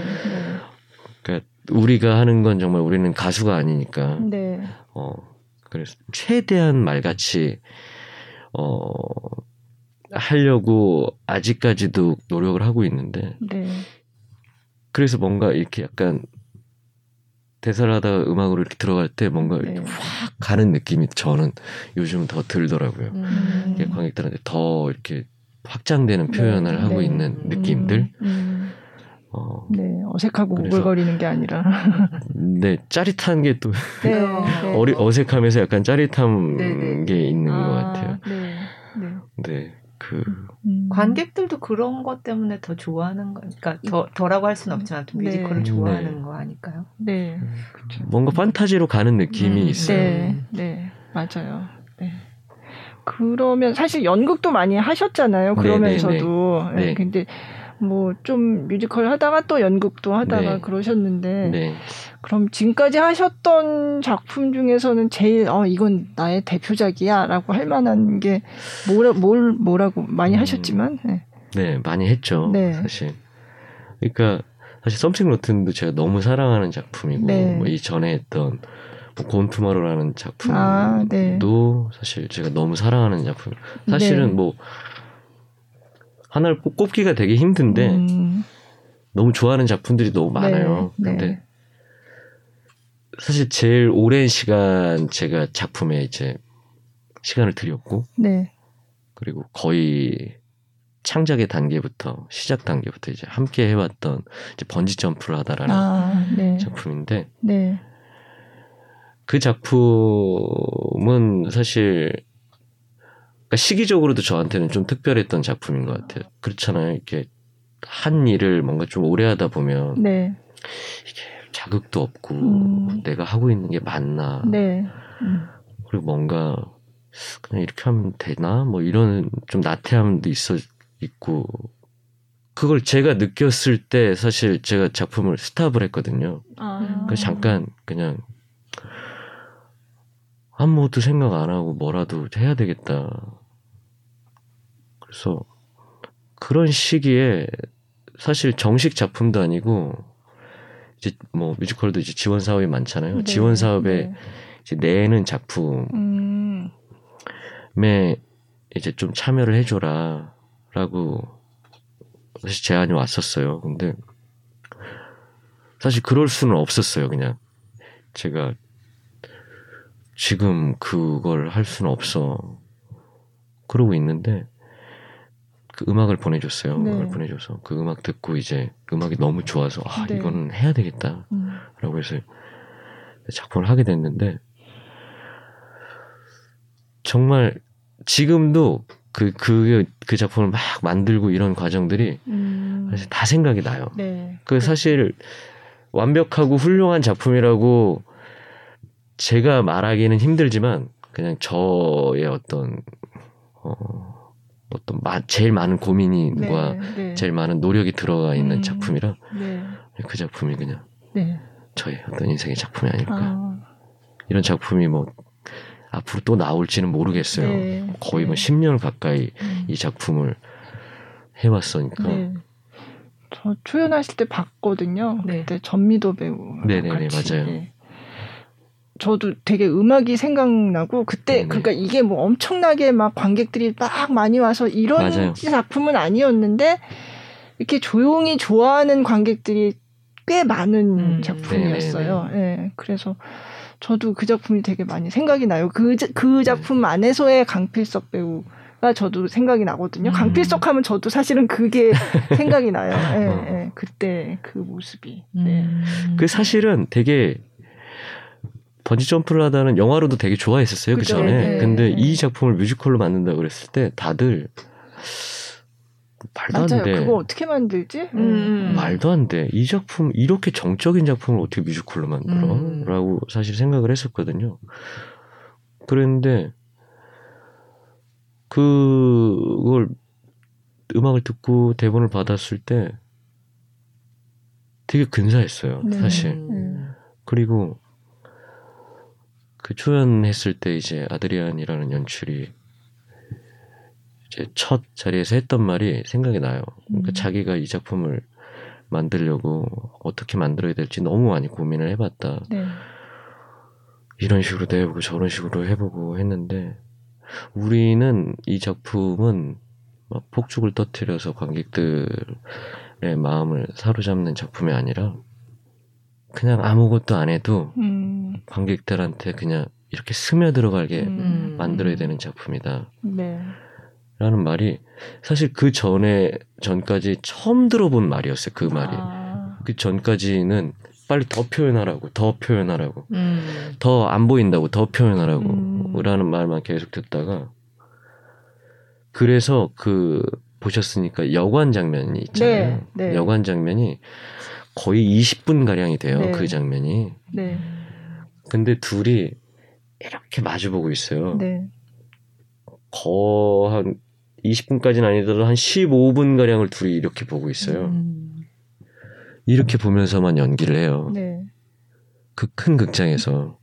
Speaker 3: 그러니까 우리가 하는 건 정말 우리는 가수가 아니니까. 네. 어 그래서 최대한 말같이 어 하려고 아직까지도 노력을 하고 있는데. 네. 그래서 뭔가 이렇게 약간 대사를 하다가 음악으로 이렇게 들어갈 때 뭔가 네. 확 가는 느낌이 저는 요즘 더 들더라고요. 음. 관객들한테 더 이렇게 확장되는 네. 표현을 네. 하고 네. 있는 느낌들. 음. 음.
Speaker 2: 어, 네, 어색하고 오글거리는 게 아니라.
Speaker 3: 네, 짜릿한 게 또. 네, 어리, 어색하면서 약간 짜릿한 게 있는 아, 것 같아요. 네. 네. 네. 그
Speaker 1: 음. 관객들도 그런 것 때문에 더 좋아하는 거, 그러니까 더 더라고 할 수는 없지만 네. 뮤지컬을 좋아하는 네. 거 아닐까요? 네,
Speaker 3: 그렇죠. 뭔가 판타지로 가는 느낌이 음. 있어요.
Speaker 2: 네, 네, 맞아요. 네. 그러면 사실 연극도 많이 하셨잖아요. 네, 그러면서도. 네, 네. 네. 근데 뭐 좀 뮤지컬 하다가 또 연극도 하다가 네. 그러셨는데 네. 그럼 지금까지 하셨던 작품 중에서는 제일 어 이건 나의 대표작이야라고 할 만한 게 뭐라 뭘 뭐라고 많이 음, 하셨지만
Speaker 3: 네. 네 많이 했죠 네. 사실 그러니까 사실 썸씽 로튼도 제가 너무 사랑하는 작품이고 네. 뭐이 전에 했던 뭐 곤투마로라는 작품도 아, 네. 사실 제가 너무 사랑하는 작품 사실은 네. 뭐 하나를 꼽기가 되게 힘든데 음. 너무 좋아하는 작품들이 너무 많아요. 네, 네. 근데 사실 제일 오랜 시간 제가 작품에 이제 시간을 들였고 네. 그리고 거의 창작의 단계부터 시작 단계부터 이제 함께 해왔던 이제 번지 점프를 하다라는 아, 네. 작품인데 네. 그 작품은 사실 그러니까 시기적으로도 저한테는 좀 특별했던 작품인 것 같아요. 그렇잖아요. 이렇게 한 일을 뭔가 좀 오래 하다 보면 네. 이게 자극도 없고 음. 내가 하고 있는 게 맞나. 네. 음. 그리고 뭔가 그냥 이렇게 하면 되나? 뭐 이런 좀 나태함도 있어 있고 그걸 제가 느꼈을 때 사실 제가 작품을 스탑을 했거든요. 아. 그래서 잠깐 그냥 아무것도 생각 안 하고 뭐라도 해야 되겠다. 그래서 그런 시기에 사실 정식 작품도 아니고 이제 뭐 뮤지컬도 이제 지원 사업이 많잖아요. 네, 지원 사업에 네. 이제 내는 작품에 음. 이제 좀 참여를 해줘라라고 사실 제안이 왔었어요. 근데 사실 그럴 수는 없었어요. 그냥 제가 지금 그걸 할 수는 없어. 그러고 있는데 그 음악을 보내줬어요. 네. 음악을 보내줘서 그 음악 듣고 이제 음악이 너무 좋아서 아 네. 이거는 해야 되겠다라고 음. 해서 작품을 하게 됐는데 정말 지금도 그, 그, 그 작품을 막 만들고 이런 과정들이 음. 사실 다 생각이 나요. 네. 그 사실 완벽하고 훌륭한 작품이라고 제가 말하기는 힘들지만 그냥 저의 어떤, 어, 어떤 마, 제일 많은 고민과 네, 네. 제일 많은 노력이 들어가 있는 음. 작품이라 네. 그 작품이 그냥 네. 저의 어떤 인생의 작품이 아닐까. 아. 이런 작품이 뭐 앞으로 또 나올지는 모르겠어요. 네. 거의 뭐 10년 가까이 음. 이 작품을 해왔으니까. 네.
Speaker 2: 저 초연하실 때 봤거든요. 네. 그때 전미도 배우.
Speaker 3: 네네네 맞아요. 네.
Speaker 2: 저도 되게 음악이 생각나고 그때 네네. 그러니까 이게 뭐 엄청나게 막 관객들이 막 많이 와서 이런 맞아요. 작품은 아니었는데 이렇게 조용히 좋아하는 관객들이 꽤 많은 음. 작품이었어요. 예. 네, 그래서 저도 그 작품이 되게 많이 생각이 나요. 그, 그 네. 작품 안에서의 강필석 배우 가 저도 생각이 나거든요. 음. 강필석 하면 저도 사실은 그게 생각이 나요. 예, 어. 예, 그때 그 모습이. 네.
Speaker 3: 음. 그 사실은 되게 번지 점프를 하다는 영화로도 되게 좋아했었어요 그 전에. 네, 근데 네. 이 작품을 뮤지컬로 만든다 그랬을 때 다들
Speaker 2: 말도 맞아요. 안 돼. 그거 어떻게 만들지? 음.
Speaker 3: 음. 말도 안 돼. 이 작품 이렇게 정적인 작품을 어떻게 뮤지컬로 만들어?라고 음. 사실 생각을 했었거든요. 그랬는데 그걸 음악을 듣고 대본을 받았을 때 되게 근사했어요. 네. 사실. 네. 그리고 그 초연했을 때 이제 아드리안이라는 연출이 이제 첫 자리에서 했던 말이 생각이 나요. 그러니까 음. 자기가 이 작품을 만들려고 어떻게 만들어야 될지 너무 많이 고민을 해봤다. 네. 이런 식으로도 해보고 저런 식으로 해보고 했는데 우리는 이 작품은 막 폭죽을 터트려서 관객들의 마음을 사로잡는 작품이 아니라 그냥 아무것도 안 해도 음. 관객들한테 그냥 이렇게 스며들어가게 음. 만들어야 되는 작품이다. 네. 라는 말이 사실 그 전에 전까지 처음 들어본 말이었어요. 그 말이. 아. 그 전까지는 빨리 더 표현하라고, 더 표현하라고, 음. 더안 보인다고, 더 표현하라고, 음. 라는 말만 계속 듣다가, 그래서 그, 보셨으니까 여관 장면이 있잖아요. 네, 네. 여관 장면이 거의 20분 가량이 돼요. 네. 그 장면이. 네. 근데 둘이 이렇게 마주보고 있어요. 네. 거한 20분까지는 아니더라도 한 15분 가량을 둘이 이렇게 보고 있어요. 음. 이렇게 보면서만 연기를 해요. 네. 그 큰 극장에서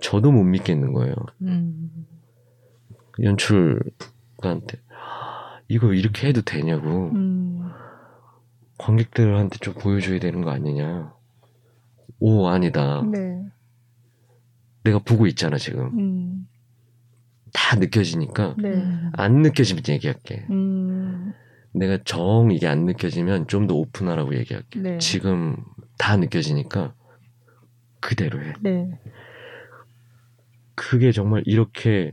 Speaker 3: 저도 못 믿겠는 거예요. 음. 연출가한테 이거 이렇게 해도 되냐고 음. 관객들한테 좀 보여줘야 되는 거 아니냐. 오 아니다. 네. 내가 보고 있잖아 지금. 음. 다 느껴지니까 네. 안 느껴지면 얘기할게. 음. 내가 정 이게 안 느껴지면 좀 더 오픈하라고 얘기할게. 네. 지금 다 느껴지니까 그대로 해. 네. 그게 정말 이렇게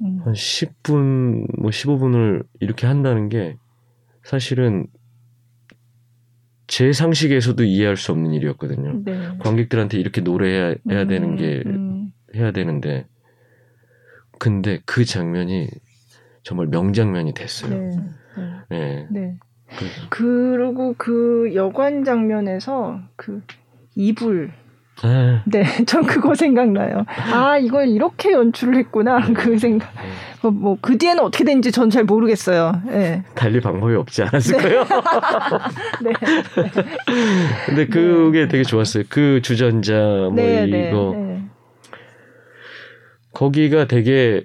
Speaker 3: 음. 한 10분, 뭐 15분을 이렇게 한다는 게 사실은 제 상식에서도 이해할 수 없는 일이었거든요. 네. 관객들한테 이렇게 노래해야 해야 음, 되는 게 음. 해야 되는데 근데 그 장면이 정말 명장면이 됐어요. 네.
Speaker 2: 네. 네. 네. 그리고 그 여관 장면에서 그 이불 네. 네, 전 그거 생각나요. 아, 이걸 이렇게 연출을 했구나. 그 생각. 뭐, 뭐, 그 뒤에는 어떻게 된지 전 잘 모르겠어요. 네.
Speaker 3: 달리 방법이 없지 않았을까요? 네. 네. 근데 그게 네. 되게 좋았어요. 그 주전자, 뭐, 네, 네 이거. 네. 거기가 되게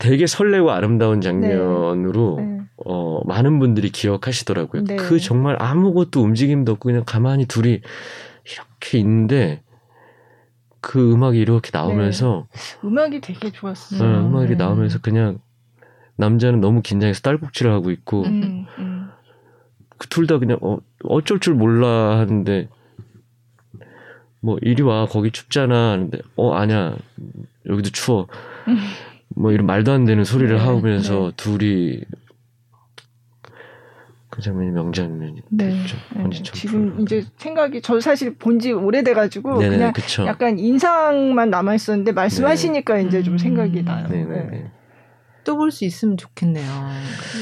Speaker 3: 되게 설레고 아름다운 장면으로 네. 네. 어, 많은 분들이 기억하시더라고요. 네. 그 정말 아무것도 움직임도 없고 그냥 가만히 둘이 이렇게 있는데 그 음악이 이렇게 나오면서
Speaker 2: 네. 음악이 되게 좋았어요.
Speaker 3: 네, 음악이 네. 나오면서 그냥 남자는 너무 긴장해서 딸꾹질을 하고 있고 음, 음. 그둘 다 그냥 어, 어쩔 줄 몰라 하는데 뭐 이리 와 거기 춥잖아 하는데 어 아니야 여기도 추워. 뭐 이런 말도 안 되는 소리를 네, 하면서 네. 둘이 그 장면이 명장면이 네. 됐죠. 네.
Speaker 2: 지금 이제 생각이 저 사실 본지 오래돼가지고 네네, 그냥 그쵸. 약간 인상만 남아 있었는데 말씀하시니까 네. 이제 좀 생각이 음. 나요. 네.
Speaker 9: 또볼 수 있으면 좋겠네요.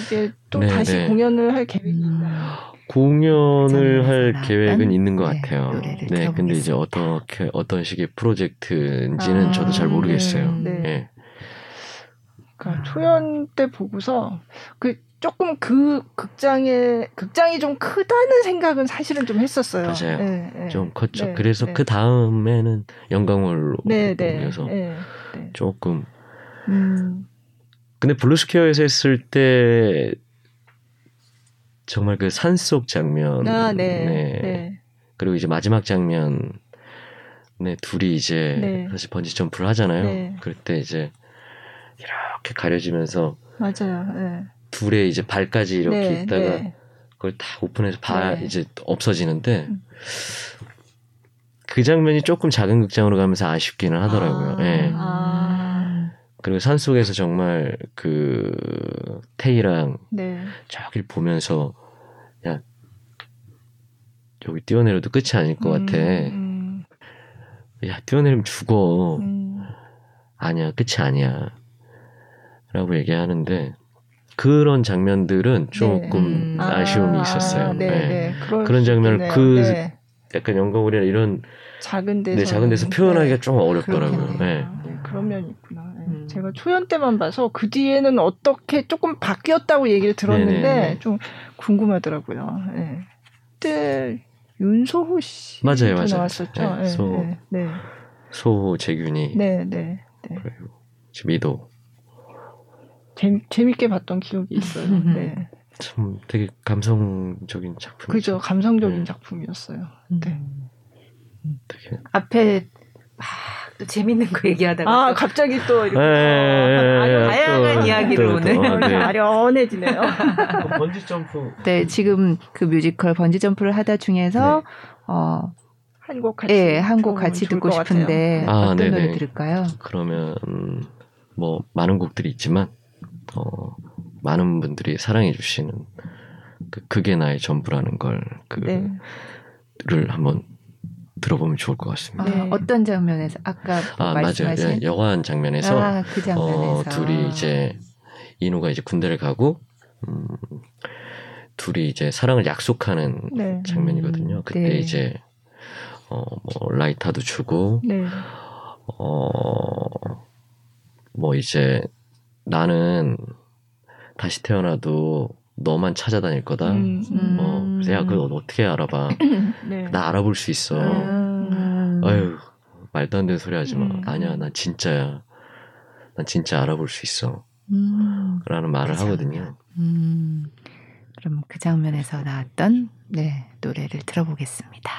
Speaker 2: 이제 또 네네. 다시 공연을 할 계획이 음. 있나요?
Speaker 3: 공연을 할 계획은 있는 것 네, 같아요. 네, 근데 이제 어떻게 어떤 식의 프로젝트인지는 아, 저도 잘 모르겠어요. 네. 네.
Speaker 2: 그러니까 초연 때 보고서 그 조금 그 극장에 극장이 좀 크다는 생각은 사실은 좀 했었어요.
Speaker 3: 맞아요. 네, 네. 좀 컸죠. 네, 그래서 네. 그 다음에는 영상으로 네, 보면서 네, 네, 조금. 음. 근데 블루스퀘어에서 했을 때 정말 그 산속 장면, 아, 네, 그리고 이제 마지막 장면, 네 둘이 이제 사실 번지 점프를 하잖아요. 그럴 때 이제 이렇게 가려지면서
Speaker 2: 맞아요.
Speaker 3: 둘의 이제 발까지 이렇게 네, 있다가 네. 그걸 다 오픈해서 발 네. 이제 없어지는데 음. 그 장면이 조금 작은 극장으로 가면서 아쉽기는 하더라고요. 아, 예. 아. 그리고 산 속에서 정말 그 테이랑 네. 저길 보면서 야 여기 뛰어내려도 끝이 아닐 것 음, 같아. 음. 야 뛰어내리면 죽어. 음. 아니야 끝이 아니야. 라고 얘기하는데 그런 장면들은 조금 네. 음. 아쉬움이 아, 있었어요. 네, 네. 네. 그런 장면을 그 네. 약간 영광이나 이런
Speaker 2: 작은 데서
Speaker 3: 네, 작은 데서 표현하기가 좀 어렵더라고요. 네.
Speaker 2: 그런 면이 있구나. 음. 제가 초연 때만 봐서 그 뒤에는 어떻게 조금 바뀌었다고 얘기를 들었는데. 좀 궁금하더라고요. 네. 그때 윤소호 씨
Speaker 3: 맞아요, 맞아요.
Speaker 2: 나왔었죠.
Speaker 3: 네, 소, 네, 소호 재균이
Speaker 2: 네, 네, 네.
Speaker 3: 그리고 미도
Speaker 2: 재, 재밌게 봤던 기억이 있어요. 네.
Speaker 3: 참 되게 감성적인 작품.
Speaker 2: 그죠, 감성적인 네. 작품이었어요. 네.
Speaker 9: 되게 앞에 막또 재밌는 거 얘기하다가
Speaker 2: 아
Speaker 9: 또.
Speaker 2: 갑자기 또 이렇게 네,
Speaker 9: 다양한 또, 이야기를 또, 오늘 또,
Speaker 2: 네. 아련해지네요.
Speaker 3: 번지 점프.
Speaker 9: 네, 지금 그 뮤지컬 번지 점프를 하다 중에서 네. 어.
Speaker 2: 한곡 같이
Speaker 9: 예, 한곡 같이 듣고 싶은데 아, 어떤 네네. 노래 들을까요?
Speaker 3: 그러면 뭐 많은 곡들이 있지만 어, 많은 분들이 사랑해 주시는 그 그게 나의 전부라는 걸 그를 네. 한번 들어보면 좋을 것 같습니다.
Speaker 9: 아, 어떤 장면에서 아까 아 말씀하신 맞아요.
Speaker 3: 여관 장면에서 아, 그 장면에서 어, 둘이 이제 인우가 이제 군대를 가고 음, 둘이 이제 사랑을 약속하는 네. 장면이거든요. 음, 그때 네. 이제 어, 뭐 라이터도 주고 네. 어뭐 이제 나는 다시 태어나도 너만 찾아다닐 거다. 음, 음. 어, 야, 그걸 어떻게 알아봐? 네. 나 알아볼 수 있어. 음. 아유, 말도 안 되는 소리 하지 마. 음. 아니야, 난 진짜야. 난 진짜 알아볼 수 있어. 음. 라는 말을 그 하거든요. 음.
Speaker 9: 그럼 그 장면에서 나왔던 네, 노래를 들어보겠습니다.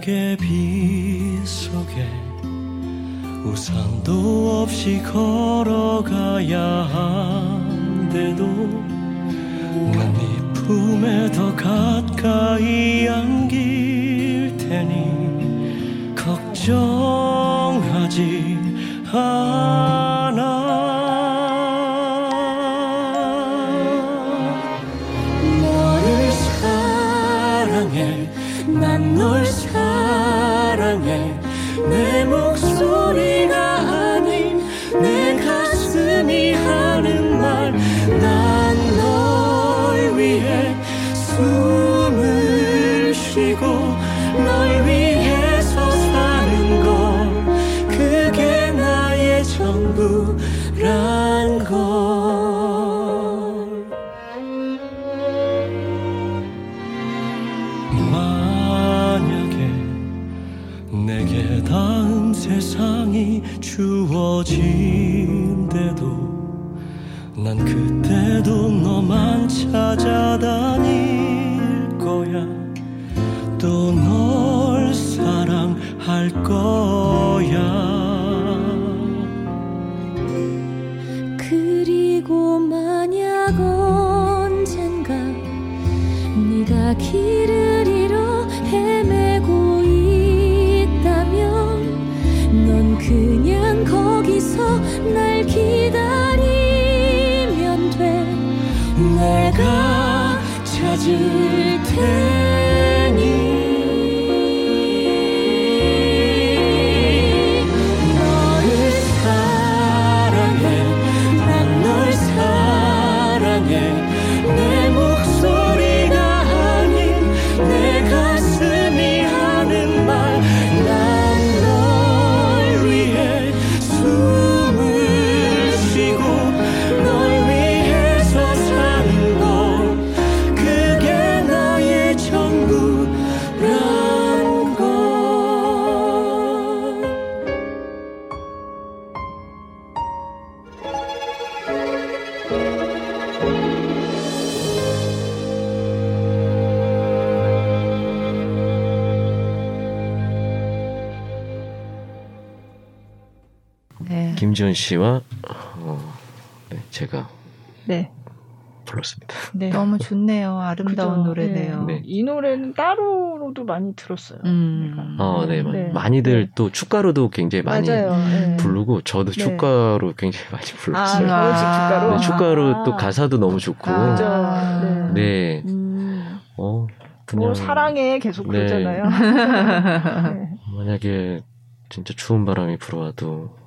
Speaker 10: 낙의 빛 속에 우산도
Speaker 9: 없이 걸어가야 한데도 난 네 품에 더 가까이 안길 테니 걱정하지 않아.
Speaker 1: 네.
Speaker 3: 김지현 씨와 어, 네, 제가
Speaker 2: 네.
Speaker 3: 불렀습니다.
Speaker 2: 네.
Speaker 1: 너무 좋네요. 아름다운
Speaker 2: 그죠.
Speaker 1: 노래네요.
Speaker 3: 네.
Speaker 2: 이 노래는 따로로도 많이 들었어요.
Speaker 1: 음.
Speaker 3: 어, 네,
Speaker 2: 네.
Speaker 3: 많이들
Speaker 2: 네.
Speaker 3: 또 축가로도 굉장히 많이
Speaker 2: 맞아요. 네.
Speaker 3: 부르고 저도
Speaker 2: 네.
Speaker 3: 축가로 굉장히 많이
Speaker 2: 아,
Speaker 3: 불렀어요.
Speaker 2: 결혼식 축가로.
Speaker 3: 네, 축가로
Speaker 2: 아.
Speaker 3: 또 가사도 너무 좋고.
Speaker 1: 아.
Speaker 2: 그죠. 네.
Speaker 3: 네.
Speaker 2: 음,
Speaker 3: 어, 그냥
Speaker 2: 뭐 사랑해 계속
Speaker 3: 네.
Speaker 2: 그러잖아요. 네.
Speaker 3: 만약에 진짜 추운 바람이 불어와도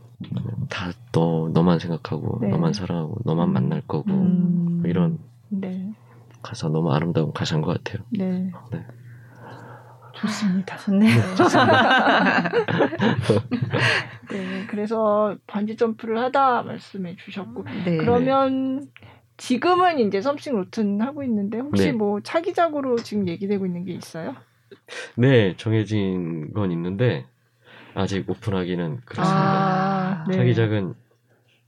Speaker 3: 다 너 너만 생각하고
Speaker 2: 네.
Speaker 3: 너만 사랑하고 너만 만날 거고
Speaker 1: 음.
Speaker 3: 이런
Speaker 2: 네.
Speaker 3: 가사 너무 아름다운 가사인 것 같아요.
Speaker 2: 네.
Speaker 3: 네.
Speaker 2: 좋습니다.
Speaker 1: 좋네요.
Speaker 2: 네. 그래서 반지 점프를 하다 말씀해 주셨고
Speaker 1: 네.
Speaker 2: 그러면 지금은 이제 썸씽 로튼 하고 있는데 혹시
Speaker 3: 네.
Speaker 2: 뭐 차기작으로 지금 얘기되고 있는 게 있어요?
Speaker 3: 네, 정해진 건 있는데 아직 오픈하기는 그렇습니다.
Speaker 2: 아, 네.
Speaker 3: 차기작은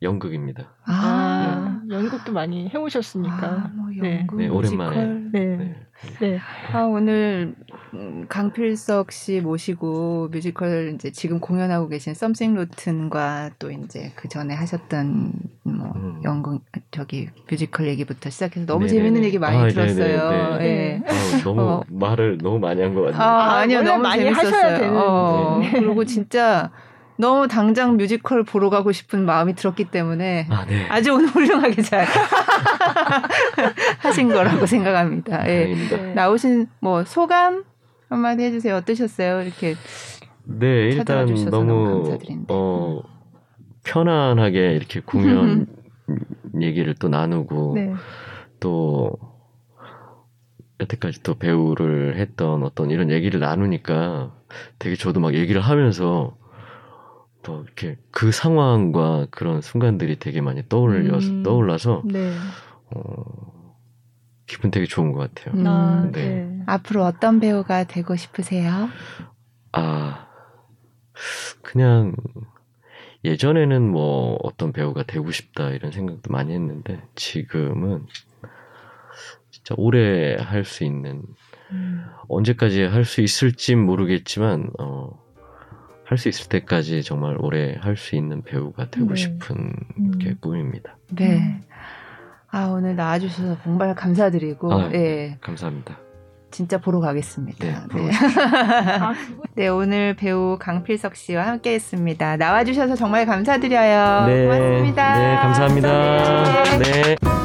Speaker 3: 연극입니다.
Speaker 2: 아, 연극도 많이 해오셨으니까.
Speaker 1: 아, 뭐
Speaker 2: 네.
Speaker 1: 연극,
Speaker 3: 네, 오랜만에.
Speaker 1: 뮤지컬.
Speaker 2: 네.
Speaker 3: 네.
Speaker 2: 네.
Speaker 1: 아, 오늘 음, 강필석 씨 모시고 뮤지컬 이제 지금 공연하고 계신 썸씽 로튼과 또 이제 그 전에 하셨던 뭐
Speaker 3: 음.
Speaker 1: 연극 저기 뮤지컬 얘기부터 시작해서 너무
Speaker 3: 네네네.
Speaker 1: 재밌는 얘기 많이
Speaker 3: 아,
Speaker 1: 들었어요. 예.
Speaker 3: 어, 너무
Speaker 1: 어.
Speaker 3: 말을 너무 많이 한 것 같네요.
Speaker 1: 아,
Speaker 2: 아,
Speaker 1: 아니요. 너무
Speaker 2: 많이
Speaker 1: 재밌었어요.
Speaker 2: 하셔야 되는.
Speaker 1: 어,
Speaker 2: 네.
Speaker 1: 그리고 진짜 너무 당장 뮤지컬 보러 가고 싶은 마음이 들었기 때문에
Speaker 3: 아, 네.
Speaker 1: 아주 오늘 훌륭하게 잘 하신 거라고 생각합니다. 예.
Speaker 2: 네.
Speaker 1: 나오신 뭐 소감 한마디 해주세요. 어떠셨어요? 이렇게
Speaker 3: 네, 일단
Speaker 1: 주셔서 너무
Speaker 3: 너무
Speaker 1: 감사드립니다.
Speaker 3: 어 편안하게 이렇게 공연 얘기를 또 나누고
Speaker 2: 네.
Speaker 3: 또 여태까지 또 배우를 했던 어떤 이런 얘기를 나누니까 되게 저도 막 얘기를 하면서 또 이렇게 그 상황과 그런 순간들이 되게 많이 떠올려
Speaker 2: 음.
Speaker 3: 떠올라서
Speaker 2: 네.
Speaker 3: 어, 기분 되게 좋은 것 같아요.
Speaker 1: 음,
Speaker 2: 아,
Speaker 3: 네.
Speaker 2: 네.
Speaker 1: 앞으로 어떤 배우가 되고 싶으세요?
Speaker 3: 아, 그냥 예전에는 뭐 어떤 배우가 되고 싶다 이런 생각도 많이 했는데 지금은 진짜 오래 할 수 있는
Speaker 2: 음.
Speaker 3: 언제까지 할 수 있을진 모르겠지만 어, 할 수 있을 때까지 정말 오래 할 수 있는 배우가 되고
Speaker 2: 네.
Speaker 3: 싶은
Speaker 2: 음.
Speaker 3: 게 꿈입니다.
Speaker 1: 네. 아 오늘 나와주셔서 정말 감사드리고
Speaker 3: 아,
Speaker 1: 예
Speaker 3: 감사합니다.
Speaker 1: 진짜 보러 가겠습니다.
Speaker 3: 네, 보러
Speaker 1: 네.
Speaker 2: 아,
Speaker 1: 네, 오늘 배우 강필석 씨와 함께했습니다. 나와주셔서 정말 감사드려요.
Speaker 3: 네,
Speaker 1: 고맙습니다.
Speaker 3: 네, 감사합니다.
Speaker 1: 네.
Speaker 3: 네.